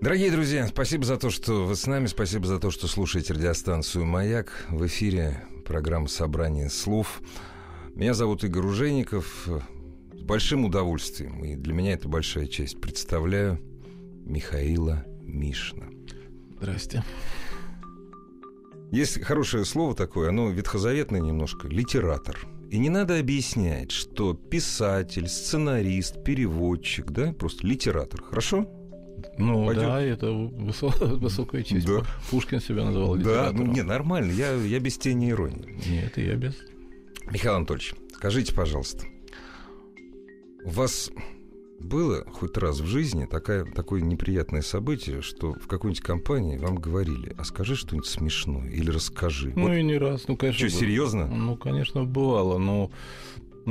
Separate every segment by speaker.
Speaker 1: Дорогие друзья, спасибо за то, что вы с нами, спасибо за то, что слушаете радиостанцию «Маяк». В эфире программа «Собрание слов». Меня зовут Игорь Ружейников. С большим удовольствием, и для меня это большая честь, представляю Михаила Мишна.
Speaker 2: Здрасте.
Speaker 1: Есть хорошее слово такое, оно ветхозаветное немножко, литератор. И не надо объяснять, что писатель, сценарист, переводчик, да, просто литератор. Хорошо?
Speaker 2: Ну
Speaker 1: Пойдёт?
Speaker 2: да, это высо- высокая честь.
Speaker 1: Да.
Speaker 2: Пушкин себя называл
Speaker 1: Да, ну не, нормально, я, я без тени иронии.
Speaker 2: Нет, и я без.
Speaker 1: Михаил Анатольевич, скажите, пожалуйста, у вас было хоть раз в жизни такая, такое неприятное событие, что в какой-нибудь компании вам говорили, а скажи что-нибудь смешное или расскажи.
Speaker 2: Ну
Speaker 1: Вот
Speaker 2: и не раз, ну конечно.
Speaker 1: что, серьезно?
Speaker 2: Ну, конечно, бывало, но,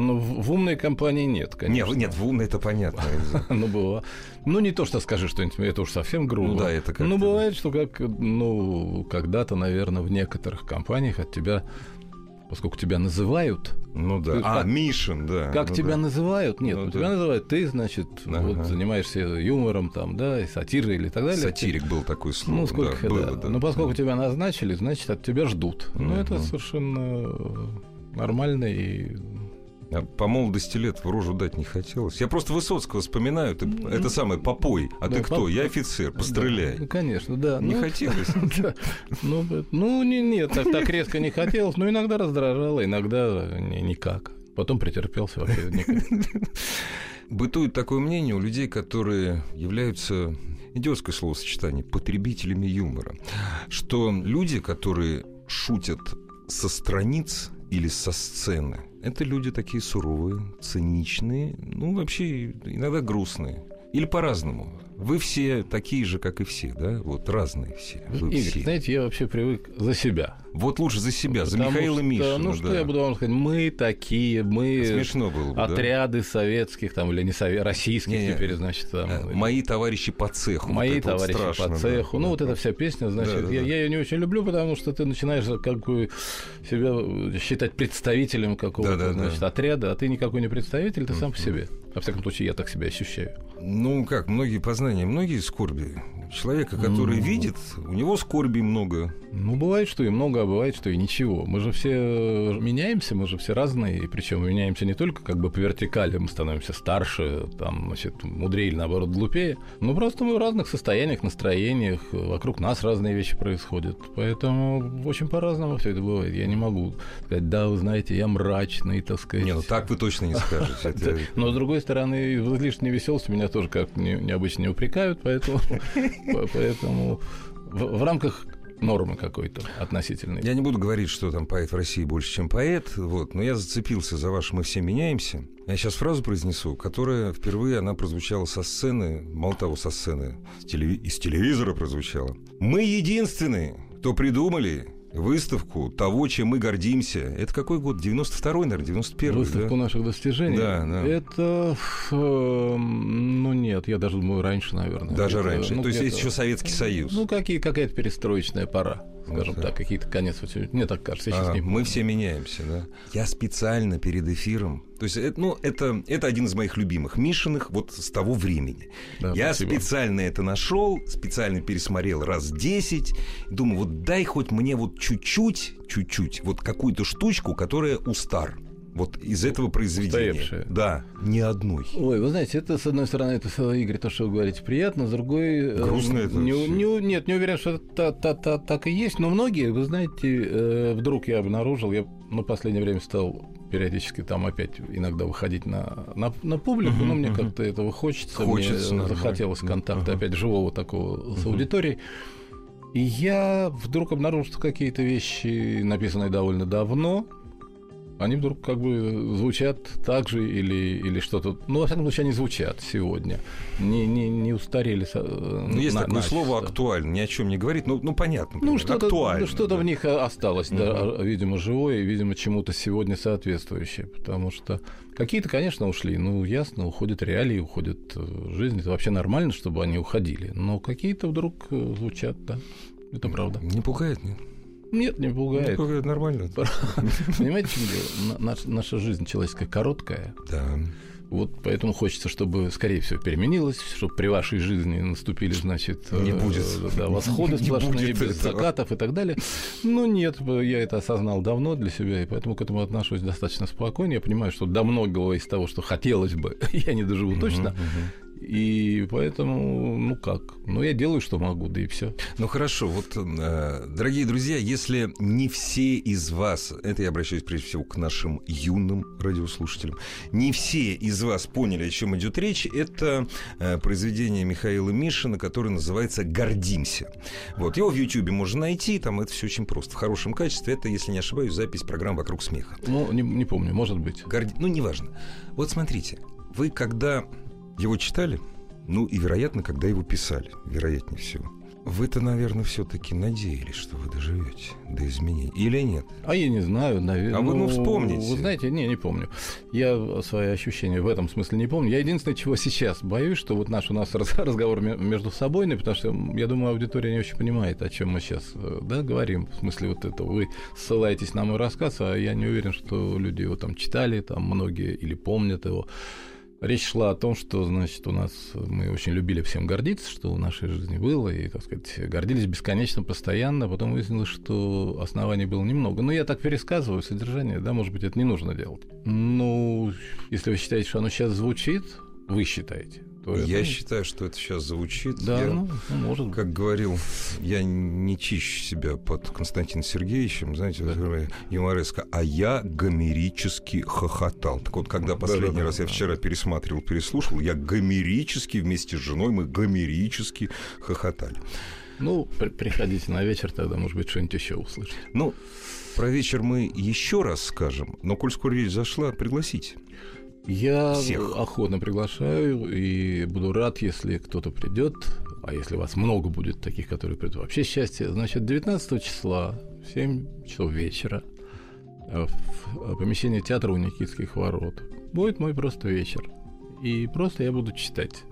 Speaker 2: но в в умной компании нет, конечно.
Speaker 1: Нет, нет, в умно это понятно.
Speaker 2: Ну, бывало. Ну, не то, что скажи что-нибудь, это уж совсем грубо.
Speaker 1: Ну да, это как-то,
Speaker 2: Ну, бывает, что как, ну, когда-то, наверное, в некоторых компаниях от тебя, поскольку тебя называют,
Speaker 1: Ну да.
Speaker 2: Ты
Speaker 1: А,
Speaker 2: как-
Speaker 1: Мишин, да.
Speaker 2: Как
Speaker 1: ну
Speaker 2: тебя
Speaker 1: да.
Speaker 2: называют? Нет,
Speaker 1: Ну
Speaker 2: ну,
Speaker 1: да.
Speaker 2: тебя называют ты, значит,
Speaker 1: Ага.
Speaker 2: вот занимаешься юмором там, да, и сатирой или так далее.
Speaker 1: Сатирик был такой слово.
Speaker 2: Ну, сколько,
Speaker 1: да,
Speaker 2: да.
Speaker 1: было, да.
Speaker 2: Но поскольку тебя назначили, значит, от тебя ждут. Ну, это совершенно э, нормально и...
Speaker 1: А По молодости лет в рожу дать не хотелось. Я просто Высоцкого вспоминаю. Ты, это самое, попой. А
Speaker 2: Да,
Speaker 1: ты кто?
Speaker 2: поп-
Speaker 1: Я офицер, постреляй.
Speaker 2: Да, ну, конечно, да.
Speaker 1: Не
Speaker 2: Ну,
Speaker 1: хотелось.
Speaker 2: Ну, э, ну, не, нет, так, так резко не хотелось, но иногда раздражало, иногда ни- никак. Потом претерпелся вообще никак.
Speaker 1: Бытует такое мнение у людей, которые являются идиотское словосочетание потребителями юмора, что люди, которые шутят со страниц или со сцены, это люди такие суровые, циничные, ну вообще иногда грустные. Или по-разному. Вы все такие же, как и все, да? Вот разные все. Вы
Speaker 2: Игорь,
Speaker 1: все.
Speaker 2: знаете, я вообще привык за себя.
Speaker 1: Вот лучше за себя, за
Speaker 2: Потому
Speaker 1: Михаила
Speaker 2: что,
Speaker 1: Мишина.
Speaker 2: Ну, что
Speaker 1: да.
Speaker 2: я буду вам сказать? Мы такие, мы...
Speaker 1: Смешно было бы, да?
Speaker 2: Отряды советских, там, или не сове- российских
Speaker 1: Не-не.
Speaker 2: теперь, значит, там...
Speaker 1: Э, Мои товарищи по цеху. Вот
Speaker 2: Мои
Speaker 1: вот
Speaker 2: товарищи
Speaker 1: страшно,
Speaker 2: по
Speaker 1: да.
Speaker 2: цеху. Ну, вот
Speaker 1: Да.
Speaker 2: эта вся песня, значит,
Speaker 1: Да, да,
Speaker 2: я,
Speaker 1: да.
Speaker 2: я ее не очень люблю, потому что ты начинаешь как бы себя считать представителем какого-то,
Speaker 1: Да, да, да.
Speaker 2: значит, отряда, а ты никакой не представитель, ты сам по себе. Во всяком случае, я так себя ощущаю.
Speaker 1: Ну как, многие познания, многие скорби. Человека, который
Speaker 2: Ну.
Speaker 1: видит, у него скорби много.
Speaker 2: Ну, бывает, что и много, а бывает, что и ничего. Мы же все меняемся, мы же все разные, и причем меняемся не только как бы по вертикали, мы становимся старше, там, значит, мудрее или наоборот глупее, но просто мы в разных состояниях, настроениях, вокруг нас разные вещи происходят. Поэтому очень по-разному все это бывает. Я не могу сказать, да, вы знаете, я мрачный, так сказать.
Speaker 1: Не, ну так вы точно не скажете.
Speaker 2: Но, с другой стороны, в излишней веселости меня тоже не- необычно не упрекают, поэтому, поэтому в, рамках нормы какой-то относительной.
Speaker 1: Я не буду говорить, что там поэт в России больше, чем поэт, вот, но я зацепился за ваш «Мы все меняемся». Я сейчас фразу произнесу, которая впервые она прозвучала со сцены, мало того, со сцены, телеви- из телевизора прозвучала. «Мы единственные, кто придумали выставку того, чем мы гордимся». Это какой год? 92-й, наверное, 91-й,
Speaker 2: Выставку
Speaker 1: да?
Speaker 2: наших достижений.
Speaker 1: Да, да.
Speaker 2: Это, э, ну нет, я даже думаю раньше, наверное.
Speaker 1: Даже
Speaker 2: Это,
Speaker 1: раньше.
Speaker 2: ну,
Speaker 1: То есть есть еще Советский Союз.
Speaker 2: Ну какие, какая-то перестроечная пора, скажем
Speaker 1: Вот
Speaker 2: так,
Speaker 1: так.
Speaker 2: какие-то конец. Мне так кажется, я сейчас
Speaker 1: Ага,
Speaker 2: не
Speaker 1: мы
Speaker 2: помню.
Speaker 1: все меняемся, да. Я специально перед эфиром. То есть, это, ну, это, это один из моих любимых Мишиных вот с того времени.
Speaker 2: Да,
Speaker 1: Я
Speaker 2: спасибо.
Speaker 1: специально это нашел, специально пересмотрел раз 10. Думаю, вот дай хоть мне вот чуть-чуть, чуть-чуть, вот какую-то штучку, которая у стар. Вот из этого произведения.
Speaker 2: Устаревшая.
Speaker 1: Да, ни одной.
Speaker 2: Ой, вы знаете, это, с одной стороны, это, Игорь, то, что вы говорите, приятно, с другой... э,
Speaker 1: Грустно это
Speaker 2: не, не- Нет, не уверен, что это та- та- та- так и есть, но многие, вы знаете, э, вдруг я обнаружил, я ну, в последнее время стал периодически там опять иногда выходить на, на, на публику, но мне как-то этого хочется,
Speaker 1: Хочется,
Speaker 2: мне захотелось контакта
Speaker 1: Ага.
Speaker 2: опять живого такого с аудиторией. И я вдруг обнаружил, что какие-то вещи, написанные довольно давно, они вдруг как бы звучат так же или, или что-то... Ну, во всяком случае, они звучат сегодня. Не, не, не устарели.
Speaker 1: Ну, есть на, такое начисто. слово «актуально», ни о чем не говорит. Ну, ну понятно.
Speaker 2: Ну, что-то, актуально, что-то да. в них осталось, угу. да, видимо, живое и, видимо, чему-то сегодня соответствующее. Потому что какие-то, конечно, ушли. Ну, ясно, уходят реалии, уходят э, жизнь. Это вообще нормально, чтобы они уходили. Но какие-то вдруг э, звучат, да. Это правда.
Speaker 1: Не пугает, нет?
Speaker 2: Нет, не пугает. Не
Speaker 1: пугает, нормально.
Speaker 2: Понимаете, в чем дело? Наша жизнь человеческая короткая.
Speaker 1: Да.
Speaker 2: Вот поэтому хочется, чтобы, скорее всего, переменилось, чтобы при вашей жизни наступили, значит,
Speaker 1: не э, будет.
Speaker 2: Да, восходы сплошные, без закатов и так далее. Но нет, я это осознал давно для себя, и поэтому к этому отношусь достаточно спокойно. Я понимаю, что до многого из того, что хотелось бы, я не доживу точно. И поэтому, ну как, ну я делаю, что могу, да и все.
Speaker 1: Ну хорошо, вот, э, дорогие друзья, если не все из вас, это я обращаюсь прежде всего к нашим юным радиослушателям, не все из вас поняли, о чем идет речь, это э, произведение Михаила Мишина, которое называется «Гордимся». Вот, его в Ютьюбе можно найти, там это все очень просто, в хорошем качестве. Это, если не ошибаюсь, запись программы «Вокруг смеха».
Speaker 2: Ну, не, не помню, может быть.
Speaker 1: Горди... Ну, неважно. Вот смотрите, вы когда его читали, ну и, вероятно, когда его писали, вероятнее всего. Вы-то, наверное, все-таки надеялись, что вы доживете до изменений. Или нет?
Speaker 2: А я не знаю, наверное.
Speaker 1: А вы, ну, вспомните.
Speaker 2: Вы знаете, не, не помню. Я свои ощущения в этом смысле не помню. Я единственное, чего сейчас боюсь, что вот наш у нас разговор между собой, потому что, я думаю, аудитория не очень понимает, о чем мы сейчас э, да, говорим. В смысле вот это. Вы ссылаетесь на мой рассказ, а я не уверен, что люди его там читали, там многие или помнят его. Речь шла о том, что, значит, у нас мы очень любили всем гордиться, что в нашей жизни было, и, так сказать, гордились бесконечно, постоянно. Потом выяснилось, что оснований было немного. Но я так пересказываю содержание, да, может быть, это не нужно делать. Ну, если вы считаете, что оно сейчас звучит, вы считаете,
Speaker 1: то Я это... считаю, что это сейчас звучит.
Speaker 2: Да,
Speaker 1: я,
Speaker 2: ну, ну, может быть.
Speaker 1: Как говорил, я не чищу себя под Константином Сергеевичем, знаете, да. юмореска, а я гомерически хохотал. Так вот, когда последний да, да, раз да, я вчера пересматривал, переслушал, я гомерически вместе с женой, мы гомерически хохотали.
Speaker 2: Ну, при приходите на вечер, тогда, может быть, что-нибудь еще услышите.
Speaker 1: Ну, про вечер мы еще раз скажем, но коль скоро речь зашла, пригласите.
Speaker 2: Я Всех. охотно приглашаю и буду рад, если кто-то придет. А если вас много будет таких, которые придут, вообще счастье. Значит, 19 числа в 7 часов вечера в помещении театра у Никитских ворот будет мой просто вечер. И просто я буду читать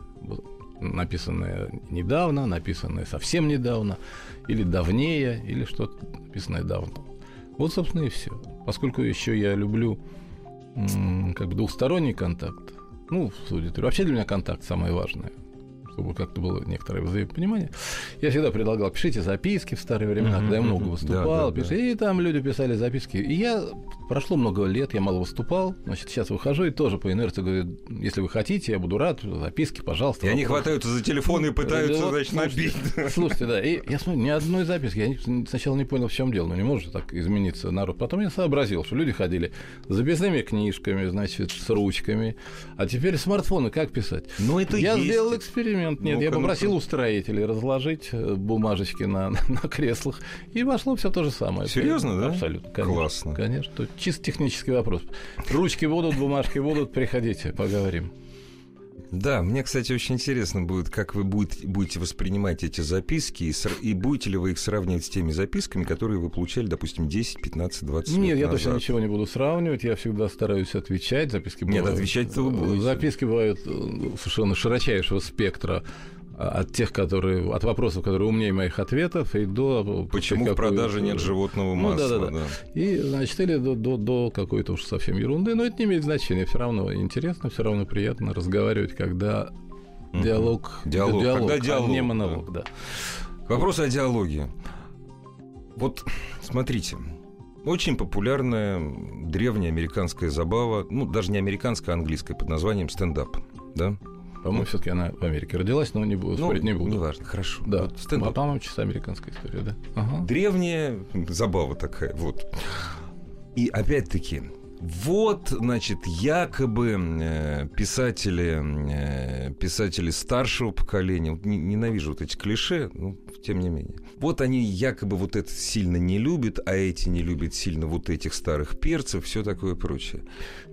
Speaker 2: написанное недавно, написанное совсем недавно, или давнее, или что-то написанное давно. Вот, собственно, и все. Поскольку еще я люблю как бы двухсторонний контакт. Ну, аудитории. Вообще для меня контакт самое важное чтобы как-то было некоторое взаимопонимание. Я всегда предлагал, пишите записки в старые времена, mm-hmm, когда я много выступал, да, да, пишите, да. и там люди писали записки. И я, прошло много лет, я мало выступал, значит, сейчас выхожу и тоже по инерции говорю, если вы хотите, я буду рад, записки, пожалуйста.
Speaker 1: И вопрос. они хватаются за телефон и пытаются, вот, значит, набить.
Speaker 2: Слушайте, да, и я смотрю, ни одной записки, я сначала не понял, в чем дело, но не может так измениться народ. Потом я сообразил, что люди ходили с записными книжками, значит, с ручками, а теперь смартфоны как писать?
Speaker 1: Ну, это
Speaker 2: Я
Speaker 1: есть.
Speaker 2: сделал эксперимент момент нет. Ну, я попросил у строителей разложить э, бумажечки на, на креслах, и вошло все то же самое.
Speaker 1: Серьезно, да?
Speaker 2: Абсолютно. Конечно,
Speaker 1: Классно.
Speaker 2: Конечно. Чисто технический вопрос. Ручки будут, бумажки будут, приходите, поговорим.
Speaker 1: Да, мне, кстати, очень интересно будет, как вы будете, воспринимать эти записки, и, и будете ли вы их сравнивать с теми записками, которые вы получали, допустим, 10, 15, 20
Speaker 2: Нет,
Speaker 1: лет
Speaker 2: Нет, я
Speaker 1: назад.
Speaker 2: точно ничего не буду сравнивать, я всегда стараюсь отвечать. Записки
Speaker 1: Нет, бывают, отвечать-то вы будете.
Speaker 2: Записки бывают э, совершенно широчайшего спектра от тех, которые, от вопросов, которые умнее моих ответов, и до...
Speaker 1: Почему в продаже нет животного масла?
Speaker 2: Ну, да, да, да. И, значит, или до, до, до какой-то уж совсем ерунды, но это не имеет значения, все равно интересно, все равно приятно разговаривать, когда диалог...
Speaker 1: Диалог, диалог когда диалог,
Speaker 2: а не монолог, да.
Speaker 1: да. Вопрос о диалоге. Вот, смотрите, очень популярная древняя американская забава, ну, даже не американская, а английская, под названием стендап, да?
Speaker 2: По-моему, все-таки она в Америке родилась, но не буду
Speaker 1: ну,
Speaker 2: спорить, не буду.
Speaker 1: Неважно, хорошо.
Speaker 2: Да. Вот стендап. А, по-моему, чисто американская история, да.
Speaker 1: Ага. Древняя забава такая, вот. И опять-таки, вот, значит, якобы э, писатели, э, писатели старшего поколения, ненавижу вот эти клише, ну, тем не менее. Вот они якобы вот это сильно не любят, а эти не любят сильно вот этих старых перцев, все такое прочее.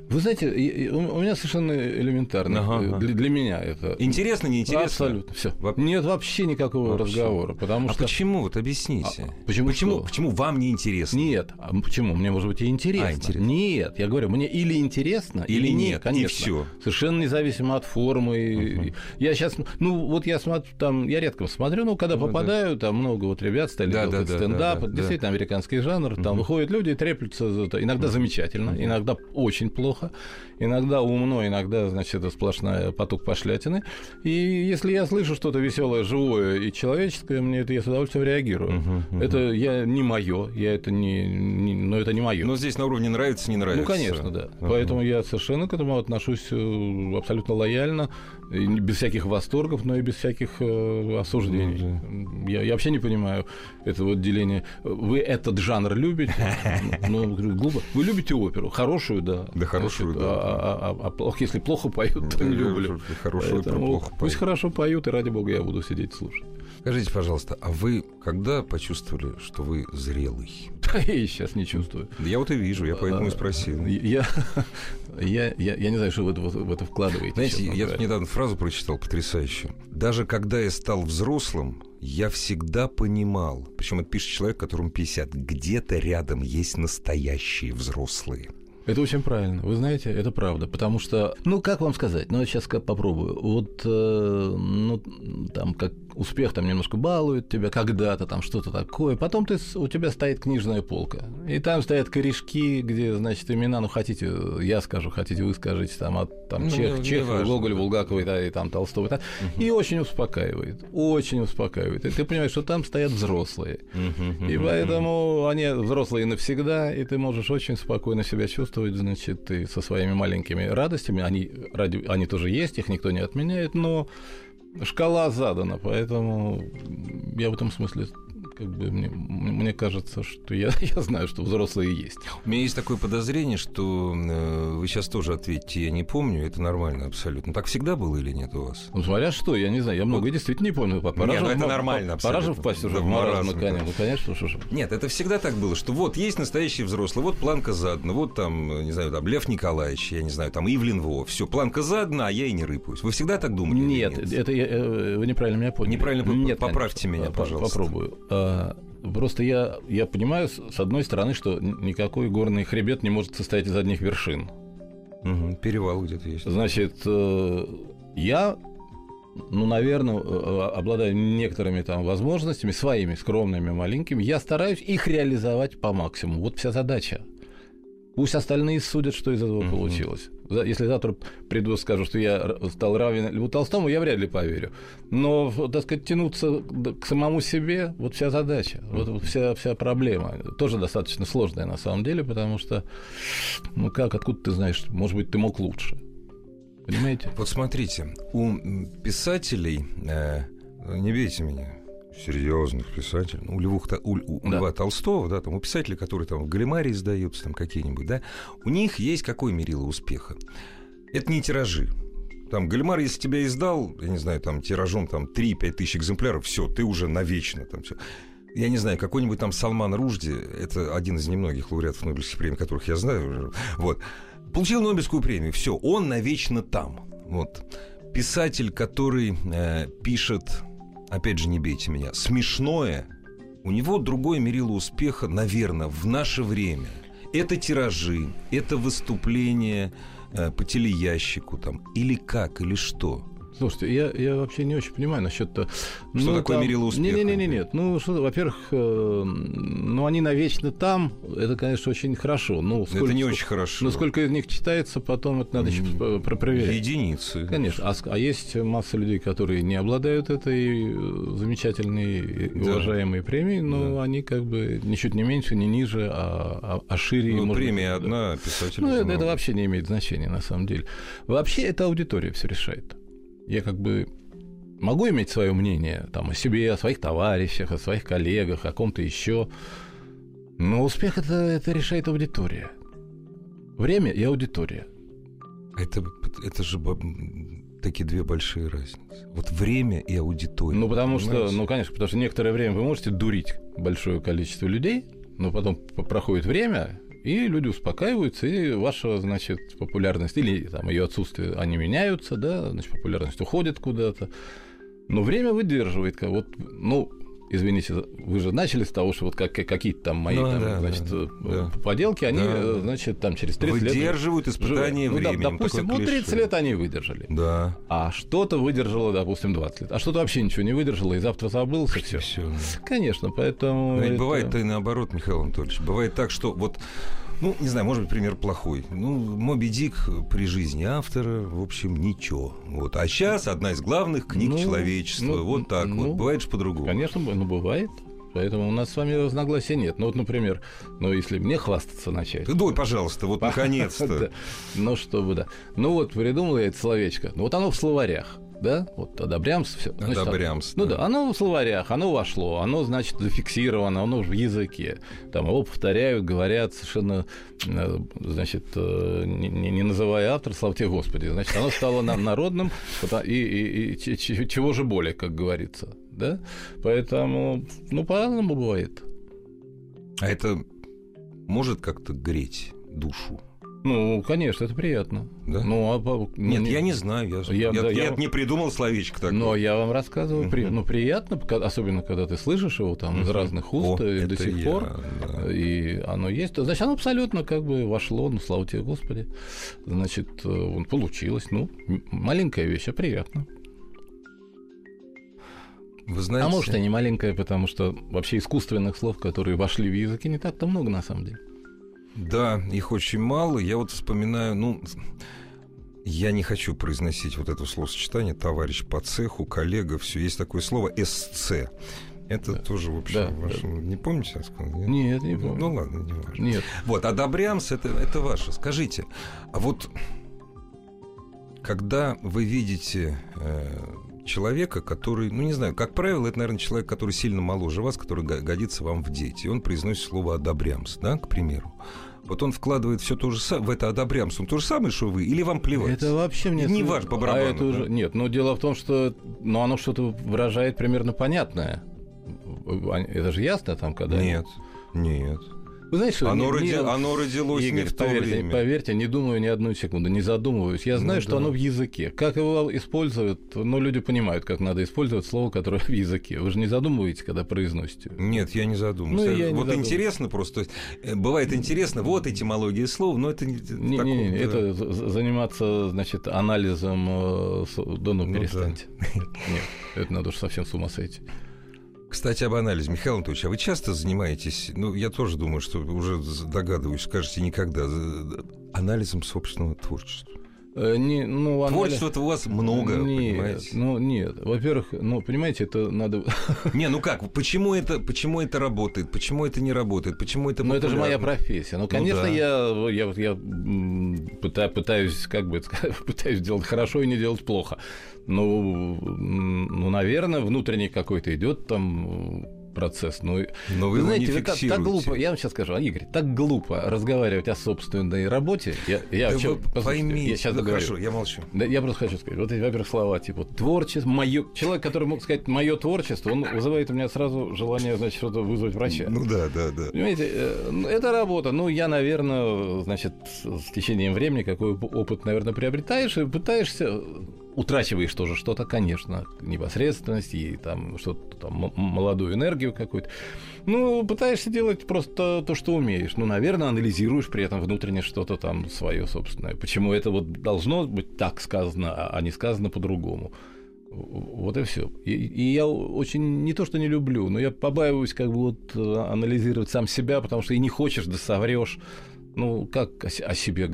Speaker 2: Вы знаете, у меня совершенно элементарно. Ага, для, для меня это.
Speaker 1: Интересно, неинтересно?
Speaker 2: Абсолютно. Все. Во... Нет вообще никакого вообще. разговора. Потому
Speaker 1: а
Speaker 2: что...
Speaker 1: почему? Вот объясните.
Speaker 2: А, почему,
Speaker 1: почему, почему вам не интересно?
Speaker 2: Нет. А почему? Мне, может быть, и интересно. А, интересно. Нет. Я говорю, мне или интересно, или, или нет, конечно. И
Speaker 1: все.
Speaker 2: Совершенно независимо от формы. Uh-huh. Я сейчас, ну, вот я смотрю, там, я редко смотрю, но когда ну, попадаю, да. там много вот ребят стали да, делать да, стендап, да, да, действительно да. американский жанр, там выходят люди и треплются. Иногда uh-huh. замечательно, иногда очень плохо. Иногда умно, иногда, значит, это сплошная поток пошлятины. И если я слышу что-то веселое, живое и человеческое, мне это я с удовольствием реагирую. Uh-huh, uh-huh. Это я не мое, я это не, не, но это не мое.
Speaker 1: Но здесь на уровне нравится, не нравится.
Speaker 2: Ну, конечно, да. Uh-huh. Поэтому я совершенно к этому отношусь э, абсолютно лояльно, без всяких восторгов, но и без всяких э, осуждений. Uh-huh. Я, я вообще не понимаю этого деления. Вы этот жанр любите? Ну, глупо. Вы любите оперу? Хорошую, да.
Speaker 1: Да, хорошую, да.
Speaker 2: А, а, а если плохо поют, то не люблю.
Speaker 1: Хорошую оперу плохо
Speaker 2: Пусть хорошо поют, и ради бога я буду сидеть слушать.
Speaker 1: Скажите, пожалуйста, а вы когда почувствовали, что вы зрелый?
Speaker 2: Да я и сейчас не чувствую.
Speaker 1: Я вот и вижу, я поэтому и спросил.
Speaker 2: Я, я, я, я не знаю, что вы в это вкладываете.
Speaker 1: Знаете, я тут недавно фразу прочитал потрясающую. Даже когда я стал взрослым, я всегда понимал, причем это пишет человек, которому 50, где-то рядом есть настоящие взрослые.
Speaker 2: Это очень правильно. Вы знаете, это правда. Потому что, ну, как вам сказать? Ну, сейчас попробую. Вот, э, ну, там, как успех там немножко балует тебя когда-то, там что-то такое. Потом ты, у тебя стоит книжная полка. И там стоят корешки, где, значит, имена, ну, хотите, я скажу, хотите, вы скажите, там, от там, ну, Чех, Чехов, Гоголь, да. Булгакова и, и там Толстого. И, угу. и очень успокаивает. Очень успокаивает. И ты понимаешь, что там стоят взрослые. Угу, и поэтому они взрослые навсегда, и ты можешь очень спокойно себя чувствовать, значит, ты со своими маленькими радостями. Они, ради, они тоже есть, их никто не отменяет, но шкала задана, поэтому я в этом смысле как бы мне, мне кажется, что я, я знаю, что взрослые есть.
Speaker 1: У меня есть такое подозрение, что э, вы сейчас тоже ответите, я не помню, это нормально абсолютно. Так всегда было или нет у вас?
Speaker 2: Ну, смотря что, я не знаю, я многое вот. действительно не помню.
Speaker 1: Пора нет, ну это нормально
Speaker 2: абсолютно. Пора же впасть уже да, в маразм, конечно. Ну, конечно, что же.
Speaker 1: Нет, это всегда так было, что вот есть настоящий взрослый, вот планка задана, вот там, не знаю, там Лев Николаевич, я не знаю, там Ивлин Во, все, планка задана, а я и не рыпаюсь. Вы всегда так думали?
Speaker 2: Нет, нет? это я, э, вы неправильно меня поняли.
Speaker 1: Неправильно, нет, поправьте конечно. меня, пожалуйста.
Speaker 2: Попробую. А, Просто я, я понимаю, с одной стороны, что никакой горный хребет не может состоять из одних вершин.
Speaker 1: Угу, перевал где-то есть.
Speaker 2: Значит, э, я, ну, наверное, э, обладаю некоторыми там возможностями, своими скромными, маленькими, я стараюсь их реализовать по максимуму. Вот вся задача. Пусть остальные судят, что из этого угу. получилось. Если завтра приду и скажу, что я стал равен Льву Толстому, я вряд ли поверю. Но, так сказать, тянуться к самому себе, вот вся задача, вот, вот вся, вся проблема. Тоже достаточно сложная на самом деле, потому что, ну как, откуда ты знаешь, может быть, ты мог лучше. Понимаете?
Speaker 1: Вот смотрите, у писателей, э, не бейте меня, серьезных писателей, ну, у, Львух, у, у да. Льва Толстого, да, там, у писателей, которые там в Галимаре издаются, там какие-нибудь, да, у них есть какой мерило успеха? Это не тиражи. Там Галимар, если тебя издал, я не знаю, там тиражом там 3-5 тысяч экземпляров, все, ты уже навечно там все. Я не знаю, какой-нибудь там Салман Ружди, это один из немногих лауреатов Нобелевских премий, которых я знаю, вот, получил Нобелевскую премию, все, он навечно там. Вот. Писатель, который э, пишет опять же, не бейте меня, смешное, у него другое мерило успеха, наверное, в наше время. Это тиражи, это выступление э, по телеящику там, или как, или что.
Speaker 2: Слушайте, я, я вообще не очень понимаю насчет того.
Speaker 1: Что ну, такое там... мерило успеха?
Speaker 2: Не-не-не, нет. Ну, что, во-первых, э, ну, они навечно там, это, конечно, очень хорошо. Ну,
Speaker 1: сколько, это не очень хорошо.
Speaker 2: Но сколько из них читается, потом это надо еще проверять.
Speaker 1: Единицы.
Speaker 2: Конечно. А, а есть масса людей, которые не обладают этой э, замечательной да. уважаемой премией, но да. они как бы ничуть не меньше, не ниже, а, а, а шире.
Speaker 1: Ну, премия быть, одна, писатель.
Speaker 2: Ну, это, это вообще не имеет значения, на самом деле. Вообще, эта аудитория все решает я как бы могу иметь свое мнение там, о себе, о своих товарищах, о своих коллегах, о ком-то еще. Но успех это, это решает аудитория. Время и аудитория.
Speaker 1: Это, это же такие две большие разницы. Вот время и аудитория.
Speaker 2: Ну, потому понимаете? что, ну, конечно, потому что некоторое время вы можете дурить большое количество людей, но потом проходит время, и люди успокаиваются, и ваша, значит, популярность или там ее отсутствие, они меняются, да, значит, популярность уходит куда-то. Но время выдерживает, вот, ну, извините, вы же начали с того, что вот как, какие-то там мои ну, там, да, значит, да, да. поделки, они, да. значит, там через 30
Speaker 1: лет... Выдерживают испытания ну, временем.
Speaker 2: Да, допустим, ну, 30 лет они выдержали.
Speaker 1: Да.
Speaker 2: А что-то выдержало, допустим, 20 лет. А что-то вообще ничего не выдержало, и завтра забылся, все. все. Конечно, поэтому...
Speaker 1: Но это... бывает-то и наоборот, Михаил Анатольевич. Бывает так, что вот ну, не знаю, может быть, пример плохой. Ну, Моби Дик при жизни автора, в общем, ничего. Вот. А сейчас одна из главных книг ну, человечества. Ну, вот так ну, вот. Бывает же по-другому.
Speaker 2: Конечно, ну, бывает. Поэтому у нас с вами разногласия нет. Ну вот, например, ну если мне хвастаться начать.
Speaker 1: Ты Ой, пожалуйста, вот наконец-то.
Speaker 2: Ну, чтобы, да. Ну вот, придумал я это словечко. Ну вот оно в словарях да, вот одобрямс, все.
Speaker 1: Значит, одобрямс.
Speaker 2: Ну да, оно в словарях, оно вошло, оно, значит, зафиксировано, оно в языке. Там его повторяют, говорят совершенно, э, значит, э, не, не называя автора, слава тебе Господи. Значит, оно стало нам народным, и, и, и чего же более, как говорится, да? Поэтому, ну, по-разному бывает.
Speaker 1: А это может как-то греть душу?
Speaker 2: Ну, конечно, это приятно.
Speaker 1: Да?
Speaker 2: Ну,
Speaker 1: а, Нет, не, я не знаю. Я, я, я, да, я, я не придумал словечко такое.
Speaker 2: Но я вам рассказываю. При, ну, приятно, особенно когда ты слышишь его там из разных уст О, и до сих я, пор. Да. И оно есть. Значит, оно абсолютно как бы вошло. Ну, слава тебе, Господи. Значит, э, он получилось. Ну, маленькая вещь, а приятно.
Speaker 1: Вы знаете...
Speaker 2: А может, и не маленькая, потому что вообще искусственных слов, которые вошли в языки, не так-то много на самом деле.
Speaker 1: Да, их очень мало. Я вот вспоминаю, ну, я не хочу произносить вот это словосочетание «товарищ по цеху», «коллега», все. Есть такое слово «СЦ». Это да. тоже, в общем, да, ваше... да. не помните, я сказал?
Speaker 2: Нет, нет не помню.
Speaker 1: Ну, ладно, не важно.
Speaker 2: Нет.
Speaker 1: Вот, одобрямс это, это ваше. Скажите, а вот когда вы видите э, человека, который, ну не знаю, как правило, это, наверное, человек, который сильно моложе вас, который годится вам в дети, и он произносит слово «одобрямс», да, к примеру. Вот он вкладывает все то же самое, в это одобрямство, он то же самое, что вы, или вам плевать?
Speaker 2: Это вообще мне...
Speaker 1: Не ваш по барабану. А
Speaker 2: это уже... Нет, но дело в том, что ну, оно что-то выражает примерно понятное. Это же ясно там, когда...
Speaker 1: Нет, нет.
Speaker 2: Вы знаете, что
Speaker 1: оно, не, роди... не... оно родилось Игорь, не в то
Speaker 2: поверьте,
Speaker 1: время.
Speaker 2: Поверьте, не думаю ни одну секунду, не задумываюсь. Я знаю, ну, что да. оно в языке. Как его используют, ну, люди понимают, как надо использовать слово, которое в языке. Вы же не задумываетесь, когда произносите.
Speaker 1: Нет, я не задумываюсь. Ну, я вот не интересно просто, э, бывает интересно, вот этимология слов, но это не...
Speaker 2: Не, такого, не, не, это заниматься, значит, анализом, э, да ну, перестаньте. Ну, да. Нет, это надо уж совсем с ума сойти.
Speaker 1: Кстати, об анализе. Михаил Анатольевич, а вы часто занимаетесь, ну, я тоже думаю, что уже догадываюсь, скажете никогда, анализом собственного творчества?
Speaker 2: Э, не, ну,
Speaker 1: анализ... Творчества у вас много,
Speaker 2: нет,
Speaker 1: понимаете?
Speaker 2: Ну, нет. Во-первых, ну, понимаете, это надо...
Speaker 1: Не, ну как, почему это, почему это работает, почему это не работает, почему это
Speaker 2: Ну, это же моя профессия. Ну, конечно, ну, да. я, я, я пытаюсь, как бы пытаюсь делать хорошо и не делать плохо ну, ну, наверное, внутренний какой-то идет там процесс. Ну,
Speaker 1: Но вы, вы знаете, не так,
Speaker 2: так глупо, я вам сейчас скажу, Игорь, так глупо разговаривать о собственной работе. Я, я,
Speaker 1: да чё, поймите,
Speaker 2: я сейчас
Speaker 1: да хорошо, я молчу.
Speaker 2: Да, я просто хочу сказать, вот эти, во-первых, слова, типа, творчество, мое... Человек, который мог сказать мое творчество, он вызывает у меня сразу желание, значит, что-то вызвать врача.
Speaker 1: Ну да, да, да.
Speaker 2: Понимаете, э, ну, это работа. Ну, я, наверное, значит, с течением времени какой опыт, наверное, приобретаешь и пытаешься утрачиваешь тоже что-то, конечно, непосредственность и там что-то там молодую энергию какую-то. Ну, пытаешься делать просто то, что умеешь. Ну, наверное, анализируешь при этом внутренне что-то там свое собственное. Почему это вот должно быть так сказано, а не сказано по-другому. Вот и все. И, и я очень не то, что не люблю, но я побаиваюсь как бы вот э, анализировать сам себя, потому что и не хочешь, да соврешь ну, как о себе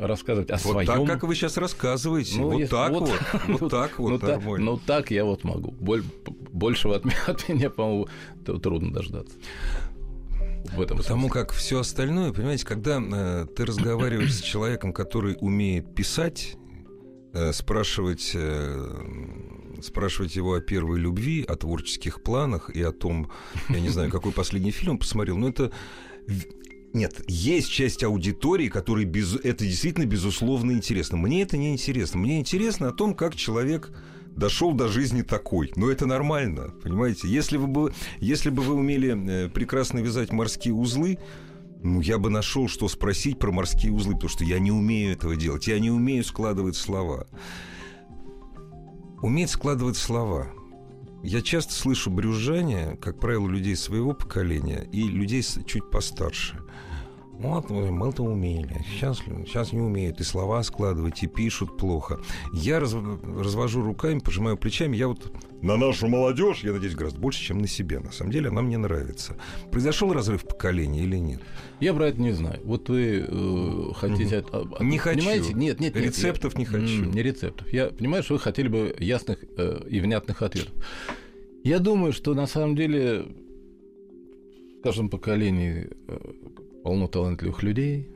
Speaker 2: рассказывать, о
Speaker 1: вот
Speaker 2: своем.
Speaker 1: так, как вы сейчас рассказываете. Ну, вот так вот. Вот, вот так вот
Speaker 2: ну, нормально. Ну, так я вот могу. Большего от меня, от меня по-моему, трудно дождаться.
Speaker 1: В этом Потому смысле. как все остальное, понимаете, когда э, ты разговариваешь с человеком, который умеет писать, э, спрашивать, э, спрашивать его о первой любви, о творческих планах и о том, я не знаю, какой последний фильм посмотрел, но это Нет, есть часть аудитории, которой без... это действительно безусловно интересно. Мне это не интересно. Мне интересно о том, как человек дошел до жизни такой. Но это нормально, понимаете? Если, бы, если бы вы умели э, прекрасно вязать морские узлы, ну, я бы нашел, что спросить про морские узлы, потому что я не умею этого делать. Я не умею складывать слова. Уметь складывать слова. Я часто слышу брюзжание, как правило, людей своего поколения и людей чуть постарше. Вот мы-то умели, сейчас, сейчас не умеют, и слова складывать, и пишут плохо. Я раз, развожу руками, пожимаю плечами, я вот на нашу молодежь, я надеюсь, гораздо больше, чем на себя. На самом деле она мне нравится. Произошел разрыв поколений или нет?
Speaker 2: Я про это не знаю. Вот вы э, хотите... Угу.
Speaker 1: От, не хочу.
Speaker 2: Понимаете? Нет, нет, нет.
Speaker 1: Рецептов
Speaker 2: я,
Speaker 1: не хочу.
Speaker 2: Не рецептов. Я понимаю, что вы хотели бы ясных э, и внятных ответов. Я думаю, что на самом деле в каждом поколении полно талантливых людей.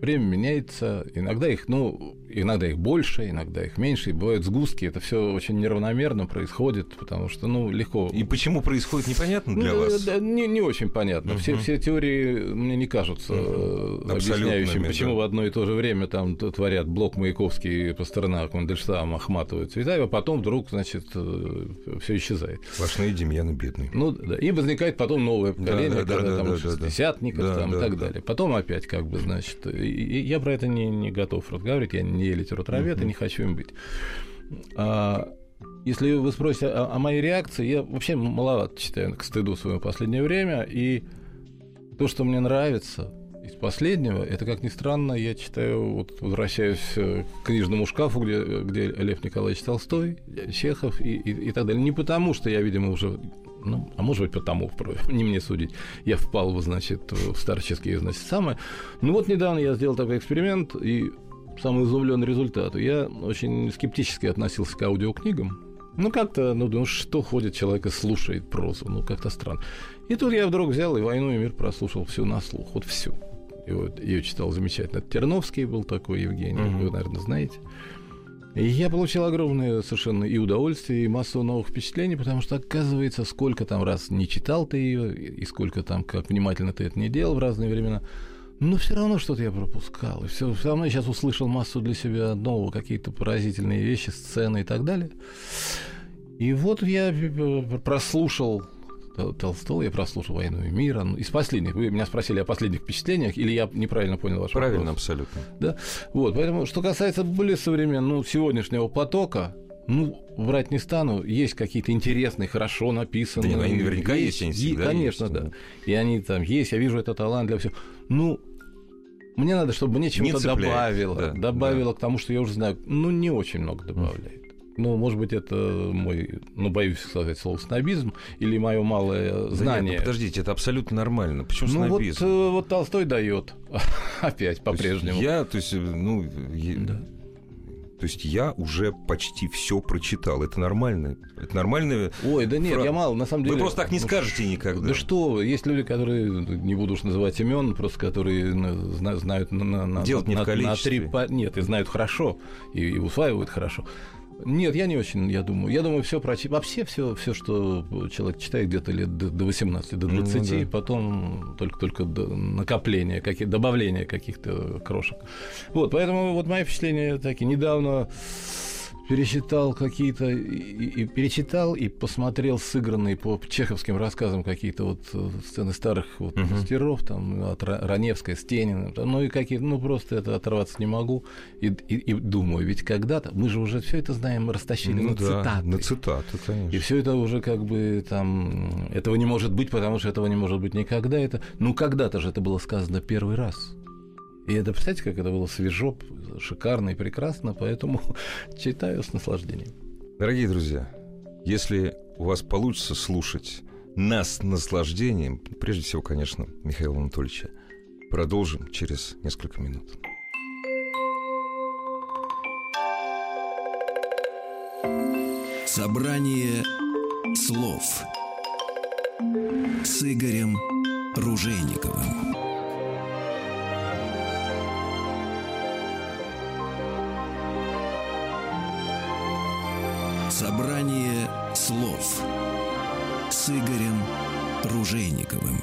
Speaker 2: Время меняется, иногда их, ну, иногда их больше, иногда их меньше, и бывают сгустки, это все очень неравномерно происходит, потому что, ну, легко...
Speaker 1: И почему происходит, непонятно для ну, вас?
Speaker 2: Да, не, не очень понятно. Угу. Все, все теории мне не кажутся угу. объясняющими, почему да. в одно и то же время там творят Блок, Маяковский, Пастернак, Мандельштам, Ахматова, Цветаева, а потом вдруг, значит, э, все исчезает.
Speaker 1: Сплошные Демьяны бедные.
Speaker 2: Ну, да, и возникает потом новое поколение, да, да, когда да, там да, шестидесятников да, там, да, и так да. далее. Потом опять, как бы, значит, и, и я про это не, не готов разговаривать, я не не литературовед uh-huh. и не хочу им быть. А, если вы спросите о, о моей реакции, я вообще маловато читаю к стыду своего последнее время, и то, что мне нравится из последнего, это, как ни странно, я читаю, вот возвращаюсь к книжному шкафу, где, где Лев Николаевич Толстой, Чехов и, и, и так далее. Не потому, что я, видимо, уже ну, а может быть, потому, не мне судить, я впал, значит, в старческие, значит, самое. Ну вот недавно я сделал такой эксперимент, и самый изумленный результат. Я очень скептически относился к аудиокнигам. Ну, как-то, ну, ну, что ходит человек и слушает прозу? Ну, как-то странно. И тут я вдруг взял и «Войну и мир» прослушал всю на слух, вот всю. И вот ее читал замечательно. Терновский был такой, Евгений, mm-hmm. вы, наверное, знаете. И я получил огромное совершенно и удовольствие, и массу новых впечатлений, потому что, оказывается, сколько там раз не читал ты ее, и сколько там, как внимательно ты это не делал в разные времена – но все равно что-то я пропускал. И все, все равно я сейчас услышал массу для себя нового, какие-то поразительные вещи, сцены и так далее. И вот я э, прослушал Толстого, я прослушал «Войну и мир». Из последних. Вы меня спросили о последних впечатлениях, или я неправильно понял ваш
Speaker 1: Правильно,
Speaker 2: вопрос?
Speaker 1: абсолютно.
Speaker 2: Да? Вот, поэтому, что касается более современного, ну, сегодняшнего потока, ну, врать не стану, есть какие-то интересные, хорошо написанные.
Speaker 1: Да, наверняка есть, есть они
Speaker 2: всегда Конечно, есть, да. И они там есть, я вижу это талант для всего. Ну, мне надо, чтобы мне чего-то добавило. Да, добавило да. к тому, что я уже знаю. Ну, не очень много добавляет. Ну, может быть, это мой, ну, боюсь сказать слово снобизм или мое малое знание. Да нет,
Speaker 1: ну, подождите, это абсолютно нормально. Почему
Speaker 2: ну,
Speaker 1: снобизм?
Speaker 2: Вот, э, вот Толстой дает опять по-прежнему.
Speaker 1: Я, то есть, ну, да. То есть я уже почти все прочитал. Это нормально. Это нормально.
Speaker 2: Ой, да нет, фра... я мало, на самом деле.
Speaker 1: Вы просто так не ну, скажете никогда.
Speaker 2: Да что, есть люди, которые, не буду уж называть имен, просто которые знают на, на,
Speaker 1: Делать
Speaker 2: на,
Speaker 1: не в
Speaker 2: количестве. на три... Нет, и знают хорошо, и, и усваивают хорошо. Нет, я не очень, я думаю. Я думаю, все прочи... вообще все, все, что человек читает где-то лет до 18, до 20, ну, да. потом только, только накопление, какие, добавление каких-то крошек. Вот, поэтому вот мои впечатления такие. Недавно пересчитал какие-то и, и перечитал и посмотрел сыгранные по чеховским рассказам какие-то вот э, сцены старых вот uh-huh. мастеров там от Раневской, Стенина, ну и какие ну просто это оторваться не могу и, и, и думаю, ведь когда-то мы же уже все это знаем, растащили ну, на да, цитаты,
Speaker 1: на цитаты, конечно,
Speaker 2: и все это уже как бы там этого не может быть, потому что этого не может быть никогда, это ну когда-то же это было сказано первый раз. И это, представляете, как это было свежо, шикарно и прекрасно, поэтому читаю с наслаждением.
Speaker 1: Дорогие друзья, если у вас получится слушать нас с наслаждением, прежде всего, конечно, Михаила Анатольевича, продолжим через несколько минут.
Speaker 3: Собрание слов с Игорем Ружейниковым. Собрание слов с Игорем Ружейниковым.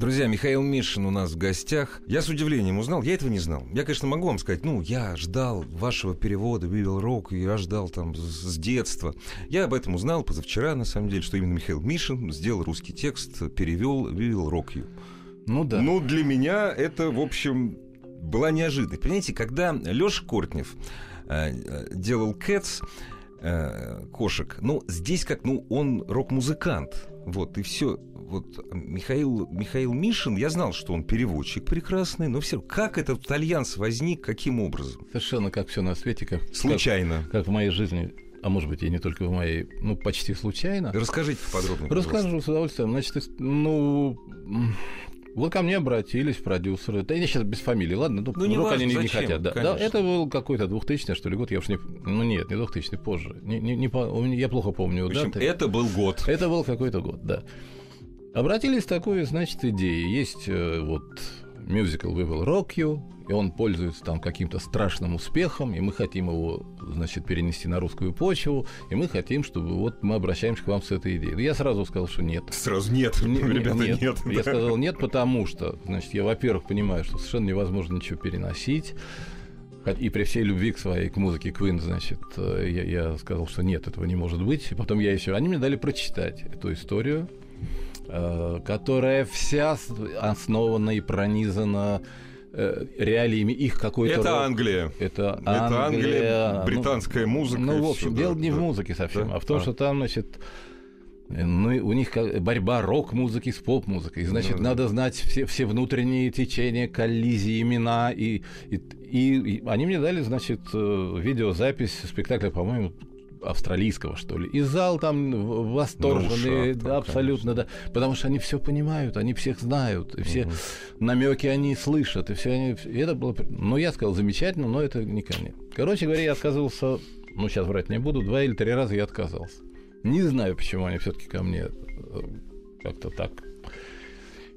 Speaker 1: Друзья, Михаил Мишин у нас в гостях. Я с удивлением узнал, я этого не знал. Я, конечно, могу вам сказать, ну, я ждал вашего перевода «Вивил Рок», я ждал там с детства. Я об этом узнал позавчера, на самом деле, что именно Михаил Мишин сделал русский текст, перевел «Вивил Рок Ю».
Speaker 2: Ну да.
Speaker 1: Ну, для меня это, в общем, была неожиданность. Понимаете, когда Леша Кортнев делал «Кэтс», э, кошек. Ну, здесь как, ну, он рок-музыкант. Вот, и все. Вот Михаил, Михаил Мишин, я знал, что он переводчик прекрасный, но все как этот альянс возник, каким образом?
Speaker 2: Совершенно как все на свете, как
Speaker 1: случайно,
Speaker 2: как, как в моей жизни, а может быть и не только в моей, ну почти случайно.
Speaker 1: Расскажите подробнее.
Speaker 2: Расскажу с удовольствием. Значит, ну вот ко мне обратились продюсеры. Да я сейчас без фамилии, ладно? Ну,
Speaker 1: ну не важно,
Speaker 2: они
Speaker 1: зачем,
Speaker 2: не хотят. Да. да, это был какой-то 2000 что ли, год, я уж не... Ну, нет, не 2000 позже. Не, не, не, я плохо помню.
Speaker 1: В общем,
Speaker 2: даты.
Speaker 1: это был год.
Speaker 2: Это был какой-то год, да. Обратились к такой, значит, идеей. Есть э, вот мюзикл «We Will Rock You», и он пользуется там каким-то страшным успехом, и мы хотим его, значит, перенести на русскую почву, и мы хотим, чтобы вот мы обращаемся к вам с этой идеей. Я сразу сказал, что нет.
Speaker 1: Сразу нет,
Speaker 2: не,
Speaker 1: ребята, нет. нет.
Speaker 2: Я сказал нет, потому что, значит, я, во-первых, понимаю, что совершенно невозможно ничего переносить, и при всей любви к своей к музыке Queen, значит, э, я, я сказал, что нет, этого не может быть. И потом я еще... Они мне дали прочитать эту историю, которая вся основана и пронизана Э, реалиями их какой-то...
Speaker 1: Это
Speaker 2: род...
Speaker 1: Англия.
Speaker 2: Это Англия.
Speaker 1: Это Англия, британская
Speaker 2: ну,
Speaker 1: музыка.
Speaker 2: Ну, в общем,
Speaker 1: все,
Speaker 2: дело
Speaker 1: да,
Speaker 2: не
Speaker 1: да.
Speaker 2: в музыке совсем,
Speaker 1: да?
Speaker 2: а в том,
Speaker 1: а.
Speaker 2: что там, значит, ну, у них борьба рок-музыки с поп-музыкой. Значит,
Speaker 1: Ну, да.
Speaker 2: надо знать все, все внутренние течения, коллизии, имена. И, и, и, и они мне дали, значит, э, видеозапись спектакля, по-моему, австралийского, что ли. И зал там восторженный, да, абсолютно, да. Потому что они все понимают, они всех знают, и все
Speaker 1: Мгм.
Speaker 2: намеки они слышат, и все они. и это было. Ну, я сказал, замечательно, но это не ко мне. Короче говоря, я отказывался, ну, сейчас врать не буду, два или три раза я отказался. Не знаю, почему они все-таки ко мне э, как-то так.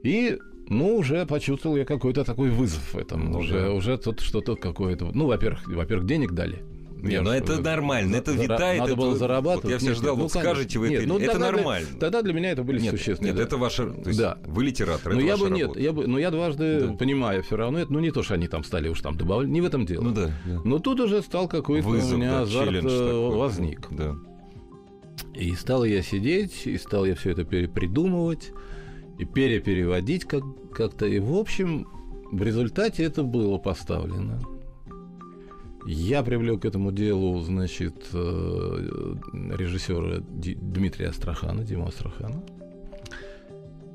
Speaker 2: И ну, уже почувствовал я какой-то такой вызов в этом.
Speaker 1: Ну
Speaker 2: уже,
Speaker 1: да.
Speaker 2: уже тут что-то какое-то. Ну, во-первых, во-первых, денег дали.
Speaker 1: Не, ну это нормально, это витает.
Speaker 2: Надо
Speaker 1: это-
Speaker 2: было
Speaker 1: вот
Speaker 2: зарабатывать.
Speaker 1: я все
Speaker 2: Нет,
Speaker 1: ждал,
Speaker 2: нет,
Speaker 1: вот
Speaker 2: ну, конечно.
Speaker 1: скажете вы
Speaker 2: Нет,
Speaker 1: это,
Speaker 2: ну,
Speaker 1: это
Speaker 2: тогда для-
Speaker 1: нормально.
Speaker 2: Тогда для меня это были
Speaker 1: Нет,
Speaker 2: существенные.
Speaker 1: нет,
Speaker 2: да.
Speaker 1: это ваша, то есть
Speaker 2: Да.
Speaker 1: вы литератор,
Speaker 2: Ну
Speaker 1: это
Speaker 2: я
Speaker 1: ваша
Speaker 2: бы нет, я бы, ну я дважды
Speaker 1: Да.
Speaker 2: понимаю все равно это, ну не то, что они там стали уж там добавлять, не в этом дело.
Speaker 1: Ну да, да.
Speaker 2: Но тут уже стал какой-то
Speaker 1: Вызов,
Speaker 2: у меня
Speaker 1: да,
Speaker 2: азарт э, возник.
Speaker 1: Да.
Speaker 2: И стал я сидеть, и стал я все это перепридумывать, и перепереводить как- как-то. И, в общем, в результате это было поставлено. Я привлек к этому делу, значит, э, режиссера Дмитрия Астрахана, Дима Астрахана.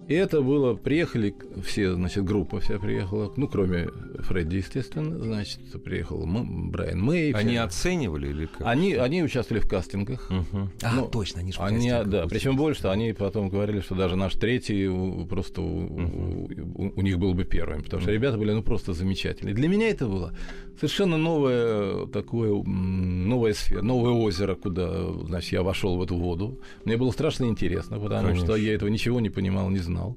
Speaker 2: И это было, приехали все, значит, группа вся приехала, ну, кроме Фредди, естественно, значит, приехал М- Брайан Мэй.
Speaker 1: Они
Speaker 2: все.
Speaker 1: оценивали или как?
Speaker 2: они, они участвовали в кастингах.
Speaker 1: Мгм. А,
Speaker 2: Ну,
Speaker 1: точно, они же в
Speaker 2: Они, да, причем больше, они потом говорили, что даже наш третий просто у, у- у них был бы первым, потому что
Speaker 1: Мгм.
Speaker 2: ребята были ну просто замечательные. Для меня это было совершенно новое такое м, новая сфера, новое озеро, куда, значит, я вошел в эту воду. Мне было страшно интересно, потому
Speaker 1: Конечно.
Speaker 2: что я этого ничего не понимал, не знал.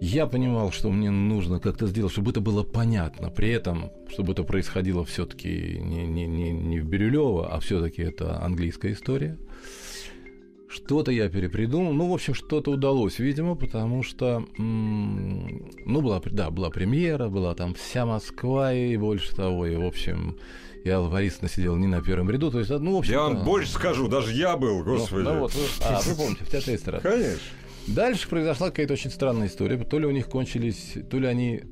Speaker 2: Я понимал, что мне нужно как-то сделать, чтобы это было понятно. При этом, чтобы это происходило все-таки не, не, не, не в Бирюлево, а все-таки это английская история. Что-то я перепридумал. Ну, в общем, что-то удалось, видимо, потому что, м, ну, была, да, была премьера, была там вся Москва и больше того, и, в общем, и Алла Борисовна сидела не на первом ряду. То есть, ну, в общем
Speaker 1: Я вам больше скажу, даже я был, господи.
Speaker 2: Ну, вот, вы- а, вы помните, в театре эстрады.
Speaker 1: Конечно.
Speaker 2: Дальше произошла какая-то очень странная история. То ли у них кончились, то ли они...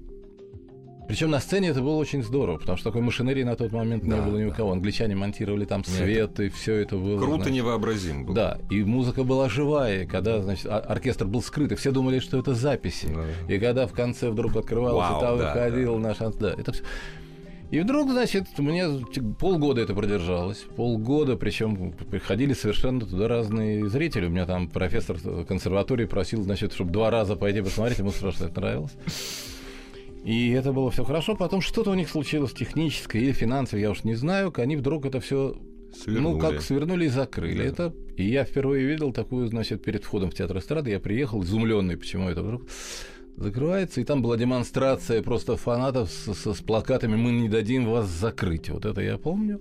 Speaker 2: Причем на сцене это было очень здорово, потому что такой машинерии на тот момент не
Speaker 1: Да,
Speaker 2: было ни у кого. Англичане монтировали там
Speaker 1: Нет,
Speaker 2: свет, и все это было...
Speaker 1: Круто
Speaker 2: значит,
Speaker 1: невообразимо было.
Speaker 2: Да, и музыка была живая, когда, значит, ор- оркестр был скрыт, и все думали, что это записи.
Speaker 1: Да.
Speaker 2: И когда в конце вдруг открывалось,
Speaker 1: Вау,
Speaker 2: и там
Speaker 1: да,
Speaker 2: выходил
Speaker 1: да.
Speaker 2: наш... Да, это всё. И вдруг, значит, мне полгода это продержалось. Полгода, причем приходили совершенно туда разные зрители. У меня там профессор консерватории просил, значит, чтобы два раза пойти посмотреть, ему страшно это нравилось. И это было все хорошо. Потом что-то у них случилось техническое или финансовое, я уж не знаю. Они вдруг это все
Speaker 1: Свернули.
Speaker 2: ну, как свернули и закрыли
Speaker 1: Да.
Speaker 2: это. И я впервые видел такую, значит, перед входом в театр эстрады, я приехал изумленный, почему это вдруг закрывается, и там была демонстрация просто фанатов с, с- с плакатами «Мы не дадим вас закрыть». Вот это я помню.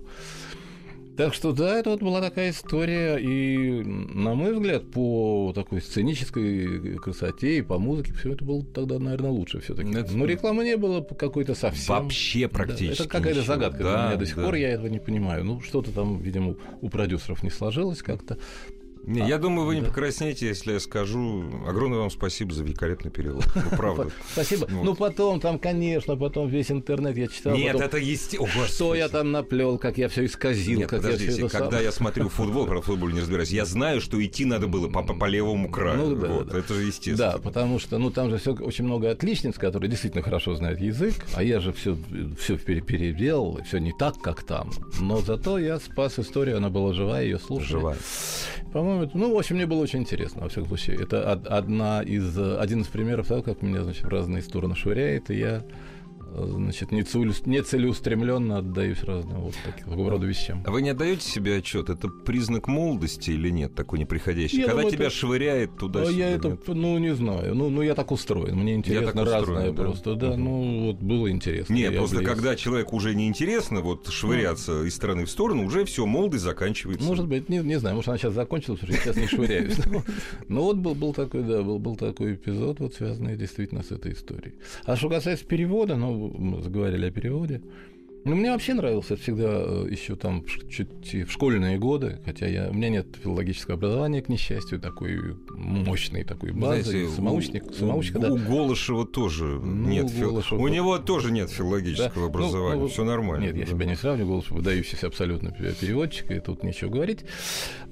Speaker 2: Так что да, это вот была такая история, и, на мой взгляд, по такой сценической красоте и по музыке все это было тогда, наверное, лучше все-таки. Но рекламы не было какой-то совсем.
Speaker 1: Вообще практически.
Speaker 2: Да, это какая-то загадка
Speaker 1: да,
Speaker 2: для меня до сих
Speaker 1: да.
Speaker 2: пор, я этого не понимаю. Ну, что-то там, видимо, у продюсеров не сложилось как-то.
Speaker 1: Не,
Speaker 2: А,
Speaker 1: я думаю, вы не
Speaker 2: да.
Speaker 1: покраснеете, если я скажу огромное вам спасибо за великолепный перевод. Ну, правда.
Speaker 2: Спасибо. Ну, потом, там, конечно, потом весь интернет я читал.
Speaker 1: Нет, это естественно.
Speaker 2: Что я там наплел, как я все исказил,
Speaker 1: Нет,
Speaker 2: как я
Speaker 1: подождите, когда я смотрю футбол, про футбол не разбираюсь, я знаю, что идти надо было по, левому краю.
Speaker 2: Ну,
Speaker 1: вот. Это же естественно.
Speaker 2: Да, потому что, ну, там же все очень много отличниц, которые действительно хорошо знают язык, а я же все, все переделал, все не так, как там. Но зато я спас историю, она была живая, ее слушали.
Speaker 1: Живая.
Speaker 2: По-моему, это- ну, в общем, мне было очень интересно, во всяком случае. Это од- одна из, э, один из примеров того, как меня, значит, в разные стороны швыряет, и я, значит, нецелеус- нецелеустремленно отдаюсь разным вот такого рода вещам.
Speaker 1: А вы не отдаете себе отчет, это признак молодости или нет, такой неприходящий?
Speaker 2: Я
Speaker 1: Когда
Speaker 2: думаю,
Speaker 1: тебя
Speaker 2: это-
Speaker 1: швыряет туда
Speaker 2: А я это, ну, не знаю. Ну, ну, я так устроен. Мне интересно
Speaker 1: так устроен,
Speaker 2: разное
Speaker 1: да.
Speaker 2: просто. Да,
Speaker 1: Мгм.
Speaker 2: ну, вот было интересно.
Speaker 1: Нет,
Speaker 2: я
Speaker 1: просто
Speaker 2: влез.
Speaker 1: когда человеку уже неинтересно вот швыряться из стороны в сторону, уже все, молодость заканчивается.
Speaker 2: Может быть, не, не знаю, может, она сейчас закончилась, я сейчас не швыряюсь. Но вот был, был такой, да, был, был такой эпизод, вот связанный действительно с этой историей. А что касается перевода, ну, мы заговорили о переводе. Ну, мне вообще нравился всегда еще там чуть в школьные годы, хотя я, у меня нет филологического образования, к несчастью, такой мощной такой базы.
Speaker 1: знаете,
Speaker 2: самоучник,
Speaker 1: у-
Speaker 2: самоучка,
Speaker 1: у,
Speaker 2: да.
Speaker 1: у Голышева тоже
Speaker 2: Ну,
Speaker 1: нет. фил-
Speaker 2: Голышева
Speaker 1: У него тоже нет филологического
Speaker 2: Да. Ну,
Speaker 1: образования.
Speaker 2: ну,
Speaker 1: все нормально.
Speaker 2: Нет, я
Speaker 1: да.
Speaker 2: себя не сравниваю, голос выдающийся абсолютно пе- переводчик, и тут нечего говорить.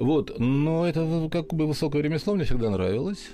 Speaker 2: Вот, но это как бы высокое ремесло мне всегда нравилось.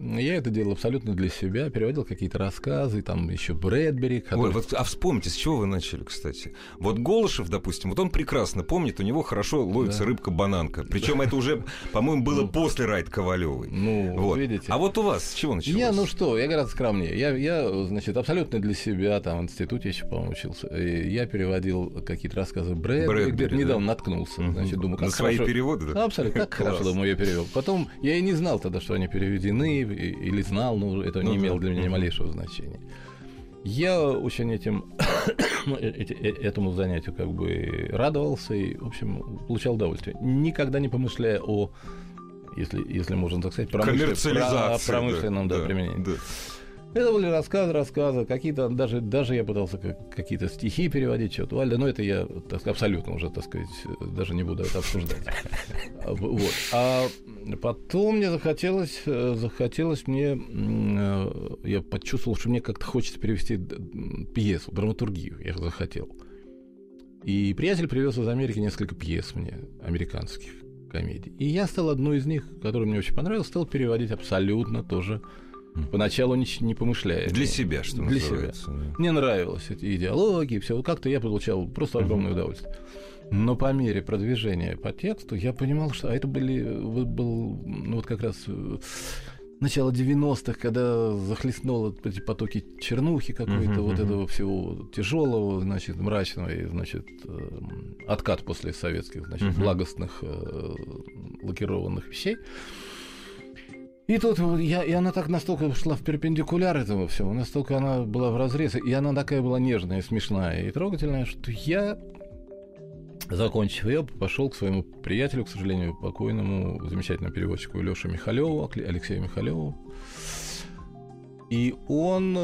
Speaker 2: Я это делал абсолютно для себя, переводил какие-то рассказы, там еще Брэдбери,
Speaker 1: Ой,
Speaker 2: который...
Speaker 1: вот, а вспомните, с чего вы начали, кстати. Вот Голышев, допустим, вот он прекрасно помнит, у него хорошо ловится
Speaker 2: Да.
Speaker 1: рыбка-бананка. Причем это уже, по-моему, было после Райт Ковалевой.
Speaker 2: Ну,
Speaker 1: Вот.
Speaker 2: видите.
Speaker 1: А вот у вас с чего началось?
Speaker 2: Я, ну что, я гораздо скромнее. Я, я, значит, абсолютно для себя, там, в институте еще, по-моему, учился. И я переводил какие-то рассказы Брэдбери,
Speaker 1: Брэдбери,
Speaker 2: где-то
Speaker 1: да.
Speaker 2: недавно наткнулся. Значит, думаю, как
Speaker 1: На свои
Speaker 2: хорошо-
Speaker 1: переводы, да?
Speaker 2: Абсолютно, как хорошо, думаю, я перевел. Потом я и не знал тогда, что они переведены, или знал, но это
Speaker 1: Ну
Speaker 2: не имело
Speaker 1: да.
Speaker 2: для меня ни малейшего значения. Я очень этим, эти- э- этому занятию как бы радовался и, в общем, получал удовольствие. Никогда не помышляя о, если, если можно так сказать, промышлен- про- промышленном да,
Speaker 1: да,
Speaker 2: применении.
Speaker 1: да.
Speaker 2: Это были рассказы, рассказы, какие-то, даже, даже я пытался как- какие-то стихи переводить, что-то, Вальда, но это я так абсолютно уже, так сказать, даже не буду это обсуждать. А, Вот. А потом мне захотелось, э, захотелось мне, э, я почувствовал, что мне как-то хочется перевести пьесу, драматургию, я захотел. И приятель привез из Америки несколько пьес мне, американских комедий. И я стал одну из них, которая мне очень понравилась, стал переводить абсолютно тоже Поначалу не, не помышляя.
Speaker 1: Для себя, что
Speaker 2: Для себя.
Speaker 1: называется. да.
Speaker 2: Мне нравилось эти идеологии, все. Как-то я получал просто огромное удовольствие. Но по мере продвижения по тексту я понимал, что а это были был ну, вот как раз э, начало 90-х, когда захлестнуло эти потоки чернухи какой-то,
Speaker 1: Мгм,
Speaker 2: вот
Speaker 1: мгм.
Speaker 2: этого всего тяжелого, значит, мрачного, и, значит, э, откат после советских, значит,
Speaker 1: Мгм.
Speaker 2: благостных э, лакированных вещей. И тут я, и она так настолько шла в перпендикуляр этому всему, настолько она была в разрез, и она такая была нежная, смешная и трогательная, что я, закончив ее, пошел к своему приятелю, к сожалению, покойному замечательному переводчику Леше Михалеву, Алексею Михалеву. И он э,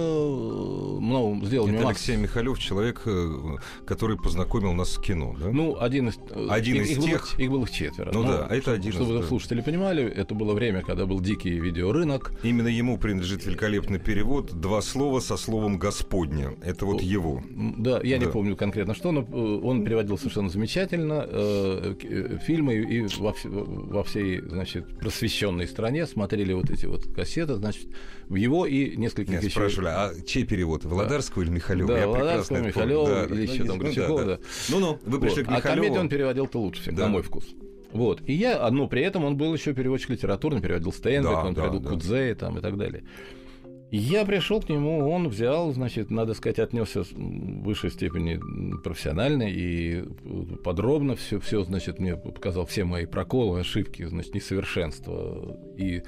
Speaker 2: ну, сделал
Speaker 1: Это
Speaker 2: массу-
Speaker 1: Алексей Михалев, человек, э, который познакомил нас с кино, да?
Speaker 2: Ну, один из... э,
Speaker 1: Один
Speaker 2: их,
Speaker 1: из
Speaker 2: их было-
Speaker 1: тех.
Speaker 2: их было четверо.
Speaker 1: Ну да, а это
Speaker 2: чтобы-
Speaker 1: один из,
Speaker 2: Чтобы
Speaker 1: да.
Speaker 2: слушатели понимали, это было время, когда был дикий видеорынок.
Speaker 1: Именно ему принадлежит великолепный перевод «Два слова со словом «Господня». Это вот его.
Speaker 2: Да, я не
Speaker 1: Да.
Speaker 2: помню конкретно что, но он переводил совершенно замечательно э, фильмы и во, во всей, значит, просвещенной стране смотрели вот эти вот кассеты, значит, в его и нескольких
Speaker 1: Меня
Speaker 2: еще...
Speaker 1: спрашивали, а чей перевод? Володарского или Михалева?
Speaker 2: Да,
Speaker 1: Я помню.
Speaker 2: Михалева
Speaker 1: Да,
Speaker 2: или
Speaker 1: да,
Speaker 2: еще там
Speaker 1: ну,
Speaker 2: Горчакова,
Speaker 1: да,
Speaker 2: да.
Speaker 1: Ну-ну, вы пришли
Speaker 2: Вот.
Speaker 1: к
Speaker 2: А
Speaker 1: Михалеву.
Speaker 2: комедию он переводил-то лучше всех,
Speaker 1: Да.
Speaker 2: на мой вкус. Вот. И я, а, но при этом он был еще переводчик литературный, переводил Стейнбека,
Speaker 1: Да,
Speaker 2: он
Speaker 1: да,
Speaker 2: переводил
Speaker 1: да.
Speaker 2: Кудзе там, и так далее. Я пришел к нему, он взял, значит, надо сказать, отнесся в высшей степени профессионально и подробно все, все, значит, мне показал все мои проколы, ошибки, значит, несовершенства и э,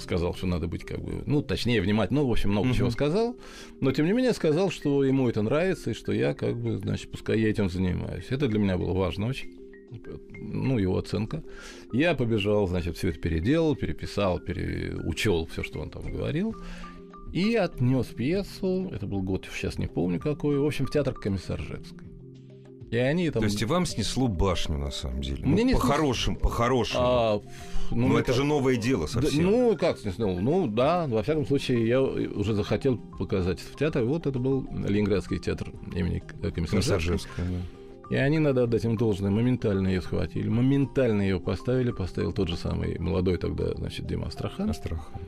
Speaker 2: сказал, что надо быть как бы, ну, точнее, внимательно, ну, в общем, много
Speaker 1: Мгм.
Speaker 2: чего сказал, но, тем не менее, сказал, что ему это нравится, и что я, как бы, значит, пускай я этим занимаюсь. Это для меня было важно очень. ну, его оценка. Я побежал, значит, все это переделал, переписал, переучел все, что он там говорил. И отнес пьесу, это был год, сейчас не помню какой, в общем, в театр Комиссаржевской.
Speaker 1: И они там... То есть и вам снесло башню, на самом деле? Мне ну,
Speaker 2: не
Speaker 1: по-хорошему, по-хорошему. А, ну, Но это, это же новое дело совсем.
Speaker 2: Да, ну, как снесло? Ну, да, во всяком случае, я уже захотел показать это в театре. Вот это был Ленинградский театр имени Комиссаржевского. Да. И они, надо отдать им должное, моментально ее схватили, моментально ее поставили, поставил тот же самый молодой тогда, значит, Дима Астрахан.
Speaker 1: Астрахан.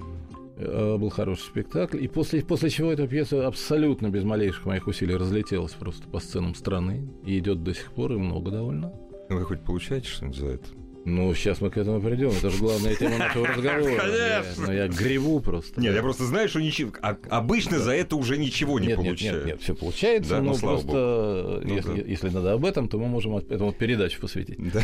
Speaker 2: Э, был хороший спектакль. И после, после чего эта пьеса абсолютно без малейших моих усилий разлетелась просто по сценам страны. И идет до сих пор, и много довольно.
Speaker 1: Вы хоть получаете что-нибудь за это?
Speaker 2: Ну, сейчас мы к этому придем. Это же главная тема нашего разговора.
Speaker 1: Конечно.
Speaker 2: Но я греву просто.
Speaker 1: Нет, я просто знаю, что ничего. А обычно за это уже ничего не получается.
Speaker 2: Нет, нет, все получается. Да, но просто ну если, если надо об этом, то мы можем этому передачу посвятить. Да.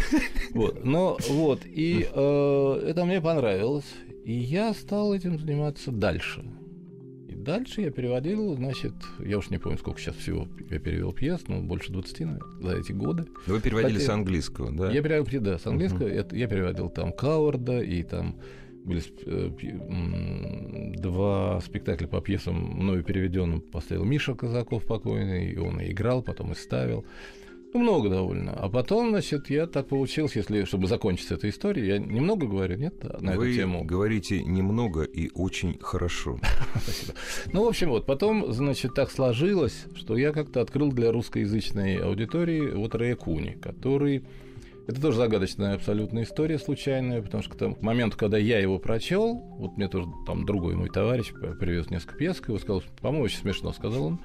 Speaker 2: Вот. Но вот и э, это мне понравилось. И я стал этим заниматься дальше. И дальше я переводил, значит, я уж не помню, сколько сейчас всего я перевел пьес, но больше 20 наверное, за эти годы.
Speaker 1: Вы переводили Хотя... с английского, да?
Speaker 2: Я переводил, да, с английского. Uh-huh. Я переводил там Кауарда и там были э, два спектакля по пьесам мною переведенным поставил Миша Казаков покойный, и он и играл, потом и ставил. Ну, много довольно. А потом, значит, я так получился, если, чтобы закончить эту историю, я немного говорю, нет, на
Speaker 1: Вы
Speaker 2: эту тему.
Speaker 1: говорите немного и очень хорошо.
Speaker 2: Спасибо. Ну, в общем, вот, потом, значит, так сложилось, что я как-то открыл для русскоязычной аудитории вот Рэя Куни, который... Это тоже загадочная абсолютная история, случайная, потому что к, тому, моменту, когда я его прочел, вот мне тоже там другой мой товарищ привез несколько пьес, и сказал, по-моему, очень смешно, сказал он,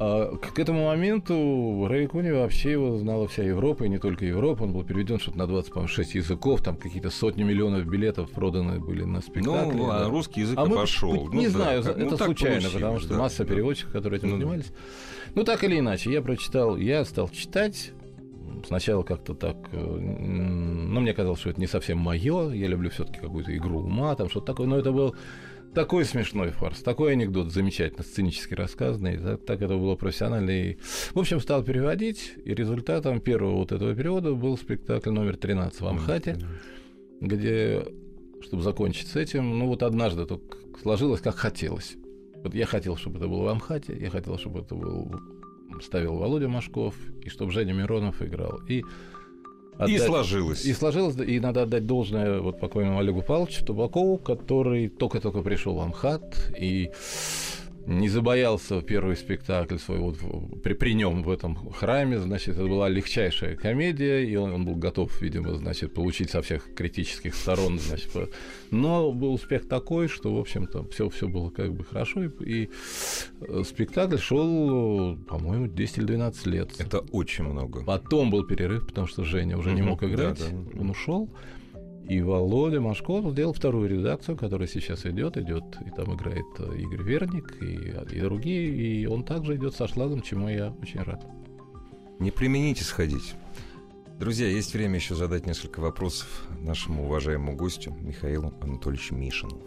Speaker 2: а к этому моменту Рэй Куни вообще его знала вся Европа, и не только Европа. Он был переведен что-то на 26 языков, там какие-то сотни миллионов билетов проданы были на спектакли.
Speaker 1: Ну, а русский язык а мы, пошел.
Speaker 2: Не ну, знаю, да, это ну, случайно, потому что да, масса да. переводчиков, которые этим ну, занимались. Ну, так или иначе, я прочитал, я стал читать, сначала как-то так, э, ну, мне казалось, что это не совсем мое, я люблю все-таки какую-то игру ума, там что-то такое, но это был такой смешной фарс, такой анекдот замечательно, сценически рассказанный, так, так это было профессионально. И, в общем, стал переводить, и результатом первого вот этого перевода был спектакль номер 13 в Амхате, где, чтобы закончить с этим, ну вот однажды только сложилось, как хотелось. Вот я хотел, чтобы это было в Амхате, я хотел, чтобы это был ставил Володя Машков, и чтобы Женя Миронов играл. И
Speaker 1: Отдать, и сложилось.
Speaker 2: И сложилось, и надо отдать должное вот покойному Олегу Павловичу Табакову, который только-только пришел в Амхат, и не забоялся первый спектакль свой вот при, при нем в этом храме, значит, это была легчайшая комедия, и он, он был готов, видимо, значит, получить со всех критических сторон, значит, но был успех такой, что, в общем-то, все, все было как бы хорошо, и, и э, спектакль шел, по-моему, 10 или 12 лет.
Speaker 1: Это очень много.
Speaker 2: Потом был перерыв, потому что Женя уже не мог играть, да, да. он ушел. И Володя Машков сделал вторую редакцию, которая сейчас идет, идет, и там играет э, Игорь Верник и, и другие, и он также идет со шлагом, чему я очень рад.
Speaker 1: Не примените сходить. Друзья, есть время еще задать несколько вопросов нашему уважаемому гостю Михаилу Анатольевичу Мишину.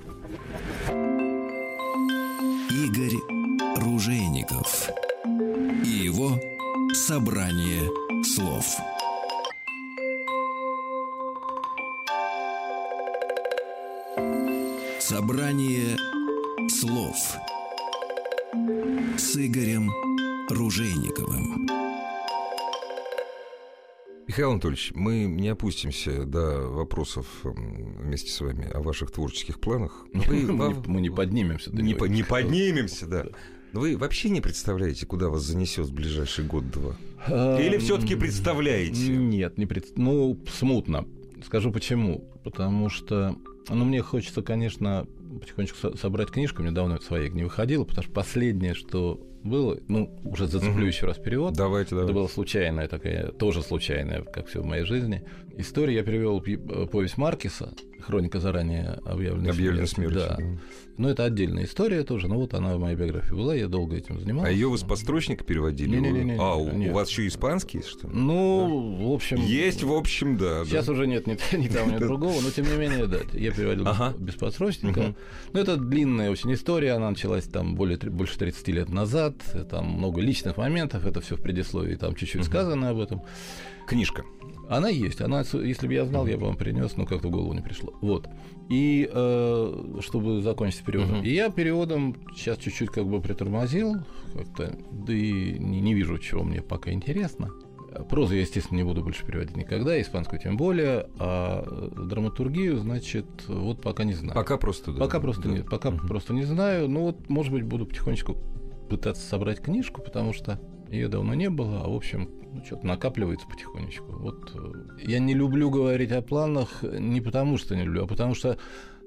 Speaker 3: Игорь Ружейников и его «Собрание слов». Собрание слов с Игорем Ружейниковым.
Speaker 1: Михаил Анатольевич, мы не опустимся до вопросов вместе с вами о ваших творческих планах.
Speaker 2: Вы, мы, не поднимемся.
Speaker 1: не, по, не поднимемся, да. Но вы вообще не представляете, куда вас занесет в ближайший год-два? Или все-таки представляете?
Speaker 2: Нет, не пред... ну смутно. Скажу почему. Потому что ну, мне хочется, конечно, потихонечку собрать книжку. Мне давно своей не выходило, потому что последнее, что было, ну, уже зацеплю угу. еще раз перевод.
Speaker 1: Давайте, давайте.
Speaker 2: Это была случайная такая, тоже случайная, как все в моей жизни. История я перевел э, повесть Маркиса, хроника заранее объявленной,
Speaker 1: объявленной смерти.
Speaker 2: Да. да. Но это отдельная история тоже. Но вот она в моей биографии была, я долго этим занимался.
Speaker 1: А ее вы с подстрочника переводили?
Speaker 2: Не, не, не, не,
Speaker 1: а, у, у вас еще испанский, что ли?
Speaker 2: Ну, да. в общем...
Speaker 1: Есть, в общем, да.
Speaker 2: Сейчас
Speaker 1: да.
Speaker 2: уже нет ни, ни того, ни другого, но тем не менее, да, я переводил без подсрочника. Но это длинная очень история, она началась там более, больше 30 лет назад назад, там много личных моментов, это все в предисловии, там чуть-чуть сказано об этом.
Speaker 1: Книжка.
Speaker 2: Она есть. Она, если бы я знал, я бы вам принес, но как-то в голову не пришло. Вот. И э, чтобы закончить переводом.
Speaker 1: Мгм.
Speaker 2: И я переводом сейчас чуть-чуть как бы притормозил, как-то, да и не, не вижу, чего мне пока интересно. Прозу я, естественно, не буду больше переводить никогда, испанскую тем более, а драматургию, значит, вот пока не знаю.
Speaker 1: Пока просто... да.
Speaker 2: Пока просто
Speaker 1: Да.
Speaker 2: нет, пока
Speaker 1: Мгм.
Speaker 2: просто не знаю. Ну вот, может быть, буду потихонечку пытаться собрать книжку, потому что ее давно не было, а в общем, ну, что-то накапливается потихонечку. Вот э, я не люблю говорить о планах не потому, что не люблю, а потому что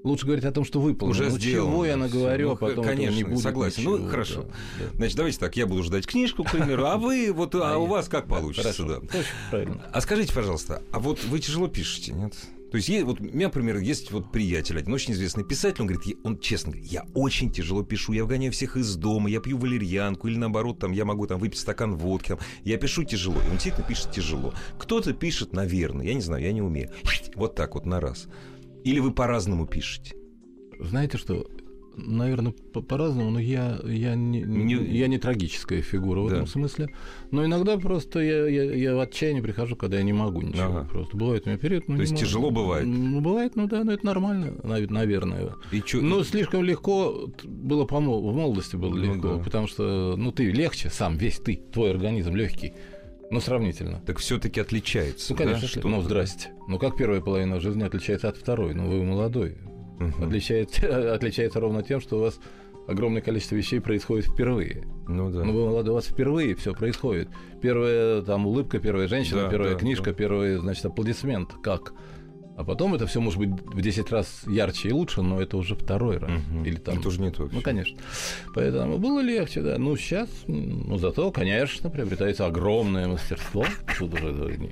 Speaker 2: лучше говорить о том, что выполнено.
Speaker 1: Уже
Speaker 2: ну,
Speaker 1: сделано,
Speaker 2: чего я наговорю,
Speaker 1: всё.
Speaker 2: а
Speaker 1: Ну,
Speaker 2: потом
Speaker 1: конечно,
Speaker 2: не будет
Speaker 1: согласен.
Speaker 2: ничего,
Speaker 1: Ну, хорошо.
Speaker 2: да, да.
Speaker 1: Значит, давайте так, я буду ждать книжку, к примеру, а вы, вот, а,
Speaker 2: А
Speaker 1: у вас как получится,
Speaker 2: Хорошо,
Speaker 1: да.
Speaker 2: правильно.
Speaker 1: А скажите, пожалуйста, а вот вы тяжело пишете, нет? То есть, есть- вот у меня, например, есть вот приятель, один очень известный писатель, он говорит, он честно говорит, я очень тяжело пишу, я вгоняю всех из дома, я пью валерьянку, или наоборот, там, я могу там выпить стакан водки, там, я пишу тяжело, и он действительно пишет тяжело. Кто-то пишет, наверное, я не знаю, я не умею, вот так вот на раз. Или вы по-разному пишете?
Speaker 2: Знаете что? Наверное, по- по-разному, но я, я, не, не- я не трагическая фигура в
Speaker 1: Да.
Speaker 2: этом смысле. Но иногда просто я, я, я в отчаяние прихожу, когда я не могу ничего.
Speaker 1: Ага.
Speaker 2: Просто бывает у меня период. ну,
Speaker 1: То есть
Speaker 2: могу.
Speaker 1: тяжело бывает?
Speaker 2: Ну, бывает, ну да, но это нормально, нав- наверное.
Speaker 1: И чё-
Speaker 2: Но слишком легко было по в молодости было
Speaker 1: Ну
Speaker 2: легко,
Speaker 1: да.
Speaker 2: потому что ну ты легче сам, весь ты, твой организм легкий, но сравнительно.
Speaker 1: Так все-таки отличается.
Speaker 2: Ну, конечно,
Speaker 1: да,
Speaker 2: что... ну, здрасте. Ну, как первая половина жизни отличается от второй? Ну, вы молодой.
Speaker 1: Мгм.
Speaker 2: Отличается, отличается ровно тем, что у вас огромное количество вещей происходит впервые.
Speaker 1: Ну да.
Speaker 2: Ну, вы молодой, у вас впервые все происходит. Первая там улыбка, первая женщина,
Speaker 1: Да,
Speaker 2: первая
Speaker 1: да,
Speaker 2: книжка,
Speaker 1: да.
Speaker 2: первый, значит, аплодисмент. Как? А потом это все может быть в 10 раз ярче и лучше, но это уже второй раз.
Speaker 1: Мгм.
Speaker 2: Или там...
Speaker 1: Это уже не то.
Speaker 2: Ну, конечно. Поэтому было легче, да. Ну, сейчас, ну, зато, конечно, приобретается огромное мастерство. Тут уже не,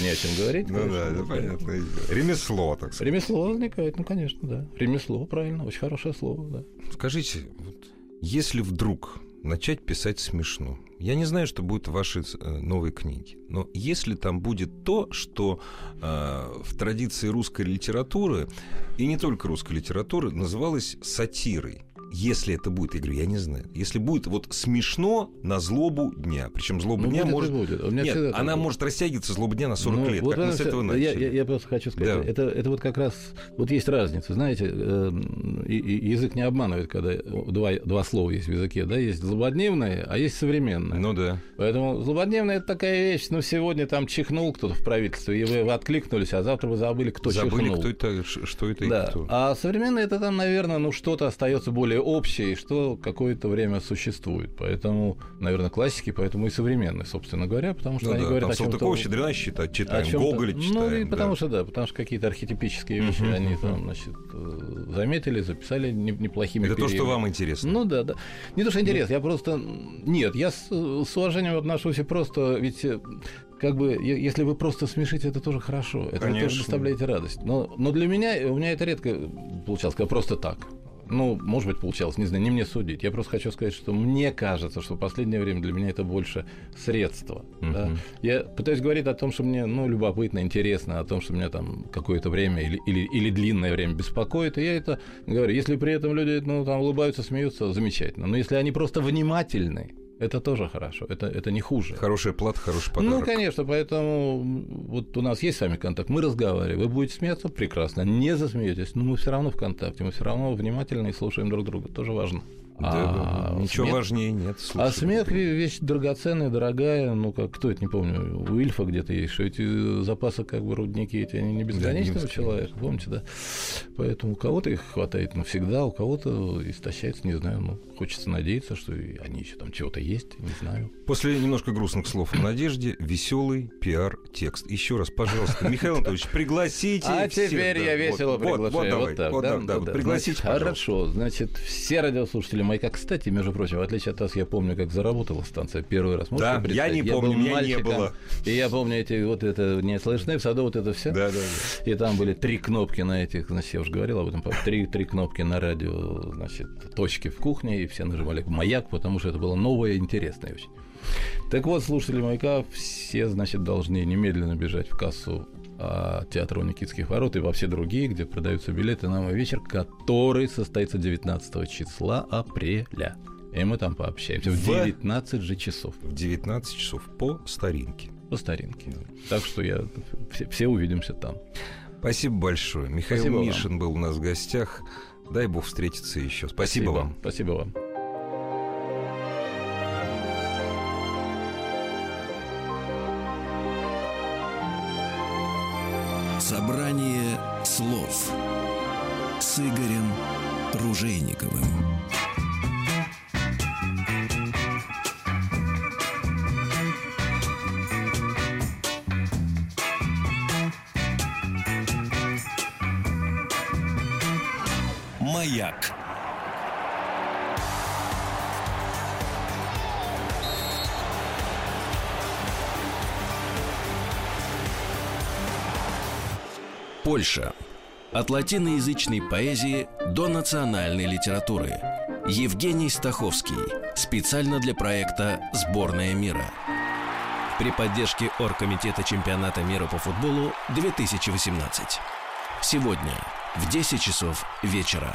Speaker 2: не о чем говорить.
Speaker 1: Ну да, это понятно. Ремесло, так сказать.
Speaker 2: Ремесло возникает, ну, конечно, да. Ремесло, правильно, очень хорошее слово, да.
Speaker 1: Скажите, вот, если вдруг начать писать смешно, я не знаю, что будет в вашей э, новой книге, но если там будет то, что э, в традиции русской литературы, и не только русской литературы, называлось сатирой, если это будет, я говорю, я не знаю. Если будет вот смешно на злобу дня, причем злоба
Speaker 2: Ну,
Speaker 1: дня
Speaker 2: будет
Speaker 1: может...
Speaker 2: будет. У меня
Speaker 1: Нет, она
Speaker 2: было.
Speaker 1: может растягиваться, злоба дня, на 40
Speaker 2: Ну,
Speaker 1: лет.
Speaker 2: вот
Speaker 1: как мы с этого начали.
Speaker 2: я, я- я просто хочу сказать,
Speaker 1: Да.
Speaker 2: это, это вот как раз, вот есть разница, знаете, э, и- и язык не обманывает, когда два, два слова есть в языке, да, есть злободневное, а есть современное.
Speaker 1: Ну да.
Speaker 2: Поэтому злободневное – это такая вещь, ну, сегодня там чихнул кто-то в правительстве, и вы, вы откликнулись, а завтра вы забыли, кто
Speaker 1: Забыли,
Speaker 2: чихнул.
Speaker 1: кто это, что это
Speaker 2: да.
Speaker 1: и кто.
Speaker 2: А современное это там, наверное, ну что-то остается более общее, и что какое-то время существует. Поэтому, наверное, классики, поэтому и современные, собственно говоря, потому что
Speaker 1: Ну
Speaker 2: они
Speaker 1: да,
Speaker 2: говорят
Speaker 1: там
Speaker 2: о чем-то...
Speaker 1: Салтыкова, Щедрина считать, читаем,
Speaker 2: чём-то-
Speaker 1: Гоголя читаем.
Speaker 2: Ну, и
Speaker 1: да.
Speaker 2: потому что, да, потому что какие-то архетипические вещи
Speaker 1: Мгм,
Speaker 2: они
Speaker 1: мгм.
Speaker 2: там, значит, э, заметили, записали не- неплохими
Speaker 1: Это то, что вам интересно.
Speaker 2: Ну да, да. Не то, что интерес, я просто... Нет, я с, с уважением отношусь и просто... Ведь э, как бы, если вы просто смешите, это тоже хорошо. Это
Speaker 1: Конечно.
Speaker 2: тоже доставляете радость. Но, но для меня, у меня это редко получалось, когда просто так. Ну, может быть, получалось, не знаю, не мне судить. Я просто хочу сказать, что мне кажется, что в последнее время для меня это больше средство. да.
Speaker 1: Мгм.
Speaker 2: Я пытаюсь говорить о том, что мне ну, любопытно, интересно, о том, что меня там какое-то время или, или, или длинное время беспокоит. И я это говорю. Если при этом люди ну, там, улыбаются, смеются, замечательно. Но если они просто внимательны, это тоже хорошо. Это, это не хуже.
Speaker 1: Хорошая плата, хороший подарок.
Speaker 2: Ну, конечно, поэтому вот у нас есть с вами контакт, мы разговариваем, вы будете смеяться, прекрасно, не засмеетесь, но мы все равно в контакте, мы все равно внимательны и слушаем друг друга, тоже важно.
Speaker 1: Да,
Speaker 2: А
Speaker 1: ничего
Speaker 2: смех-
Speaker 1: важнее нет.
Speaker 2: а
Speaker 1: слушай.
Speaker 2: смех ве- вещь драгоценная, дорогая, ну как кто это не помню, у Ильфа где-то есть, что эти запасы как бы рудники эти они не безграничны у
Speaker 1: не
Speaker 2: человека, помните, да? Поэтому у кого-то их хватает навсегда, у кого-то истощается, не знаю, ну хочется надеяться, что они еще там чего-то есть, не знаю.
Speaker 1: После немножко грустных слов о надежде, веселый пиар-текст. Еще раз, пожалуйста, Михаил Анатольевич, пригласите
Speaker 2: А теперь
Speaker 1: да,
Speaker 2: я весело приглашаю.
Speaker 1: Вот,
Speaker 2: так, да,
Speaker 1: да, да,
Speaker 2: да, да.
Speaker 1: пригласите.
Speaker 2: Хорошо, значит, все радиослушатели мои, как, кстати, между прочим, в отличие от вас, я помню, как заработала станция первый раз. Можете
Speaker 1: Да,
Speaker 2: представить?
Speaker 1: я не помню,
Speaker 2: был
Speaker 1: меня не
Speaker 2: мальчиком,
Speaker 1: было.
Speaker 2: И я помню эти вот это не слышны в саду, вот это все.
Speaker 1: Да, да, да.
Speaker 2: И там были три кнопки на этих, значит, я уже говорил об этом, три, три кнопки на радио, значит, точки в кухне, и все нажимали маяк, потому что это было новое и интересное очень. Так вот, слушатели маяка все, значит, должны немедленно бежать в кассу а, театра у Никитских ворот и во все другие, где продаются билеты на мой вечер, который состоится 19 числа апреля. И мы там пообщаемся в
Speaker 1: В-
Speaker 2: 19 же часов
Speaker 1: В 19 часов по старинке.
Speaker 2: по старинке. Так что я все, все увидимся там.
Speaker 1: Спасибо большое. Михаил
Speaker 2: Спасибо вам.
Speaker 1: Мишин был у нас в гостях. Дай бог встретиться еще. Спасибо, вам.
Speaker 2: Спасибо вам.
Speaker 4: Собрание слов с Игорем Ружейниковым.
Speaker 3: Польша. От латиноязычной поэзии до национальной литературы. Евгений Стаховский. Специально для проекта «Сборная мира». При поддержке Оргкомитета чемпионата мира по футболу 2018. Сегодня в 10 часов вечера.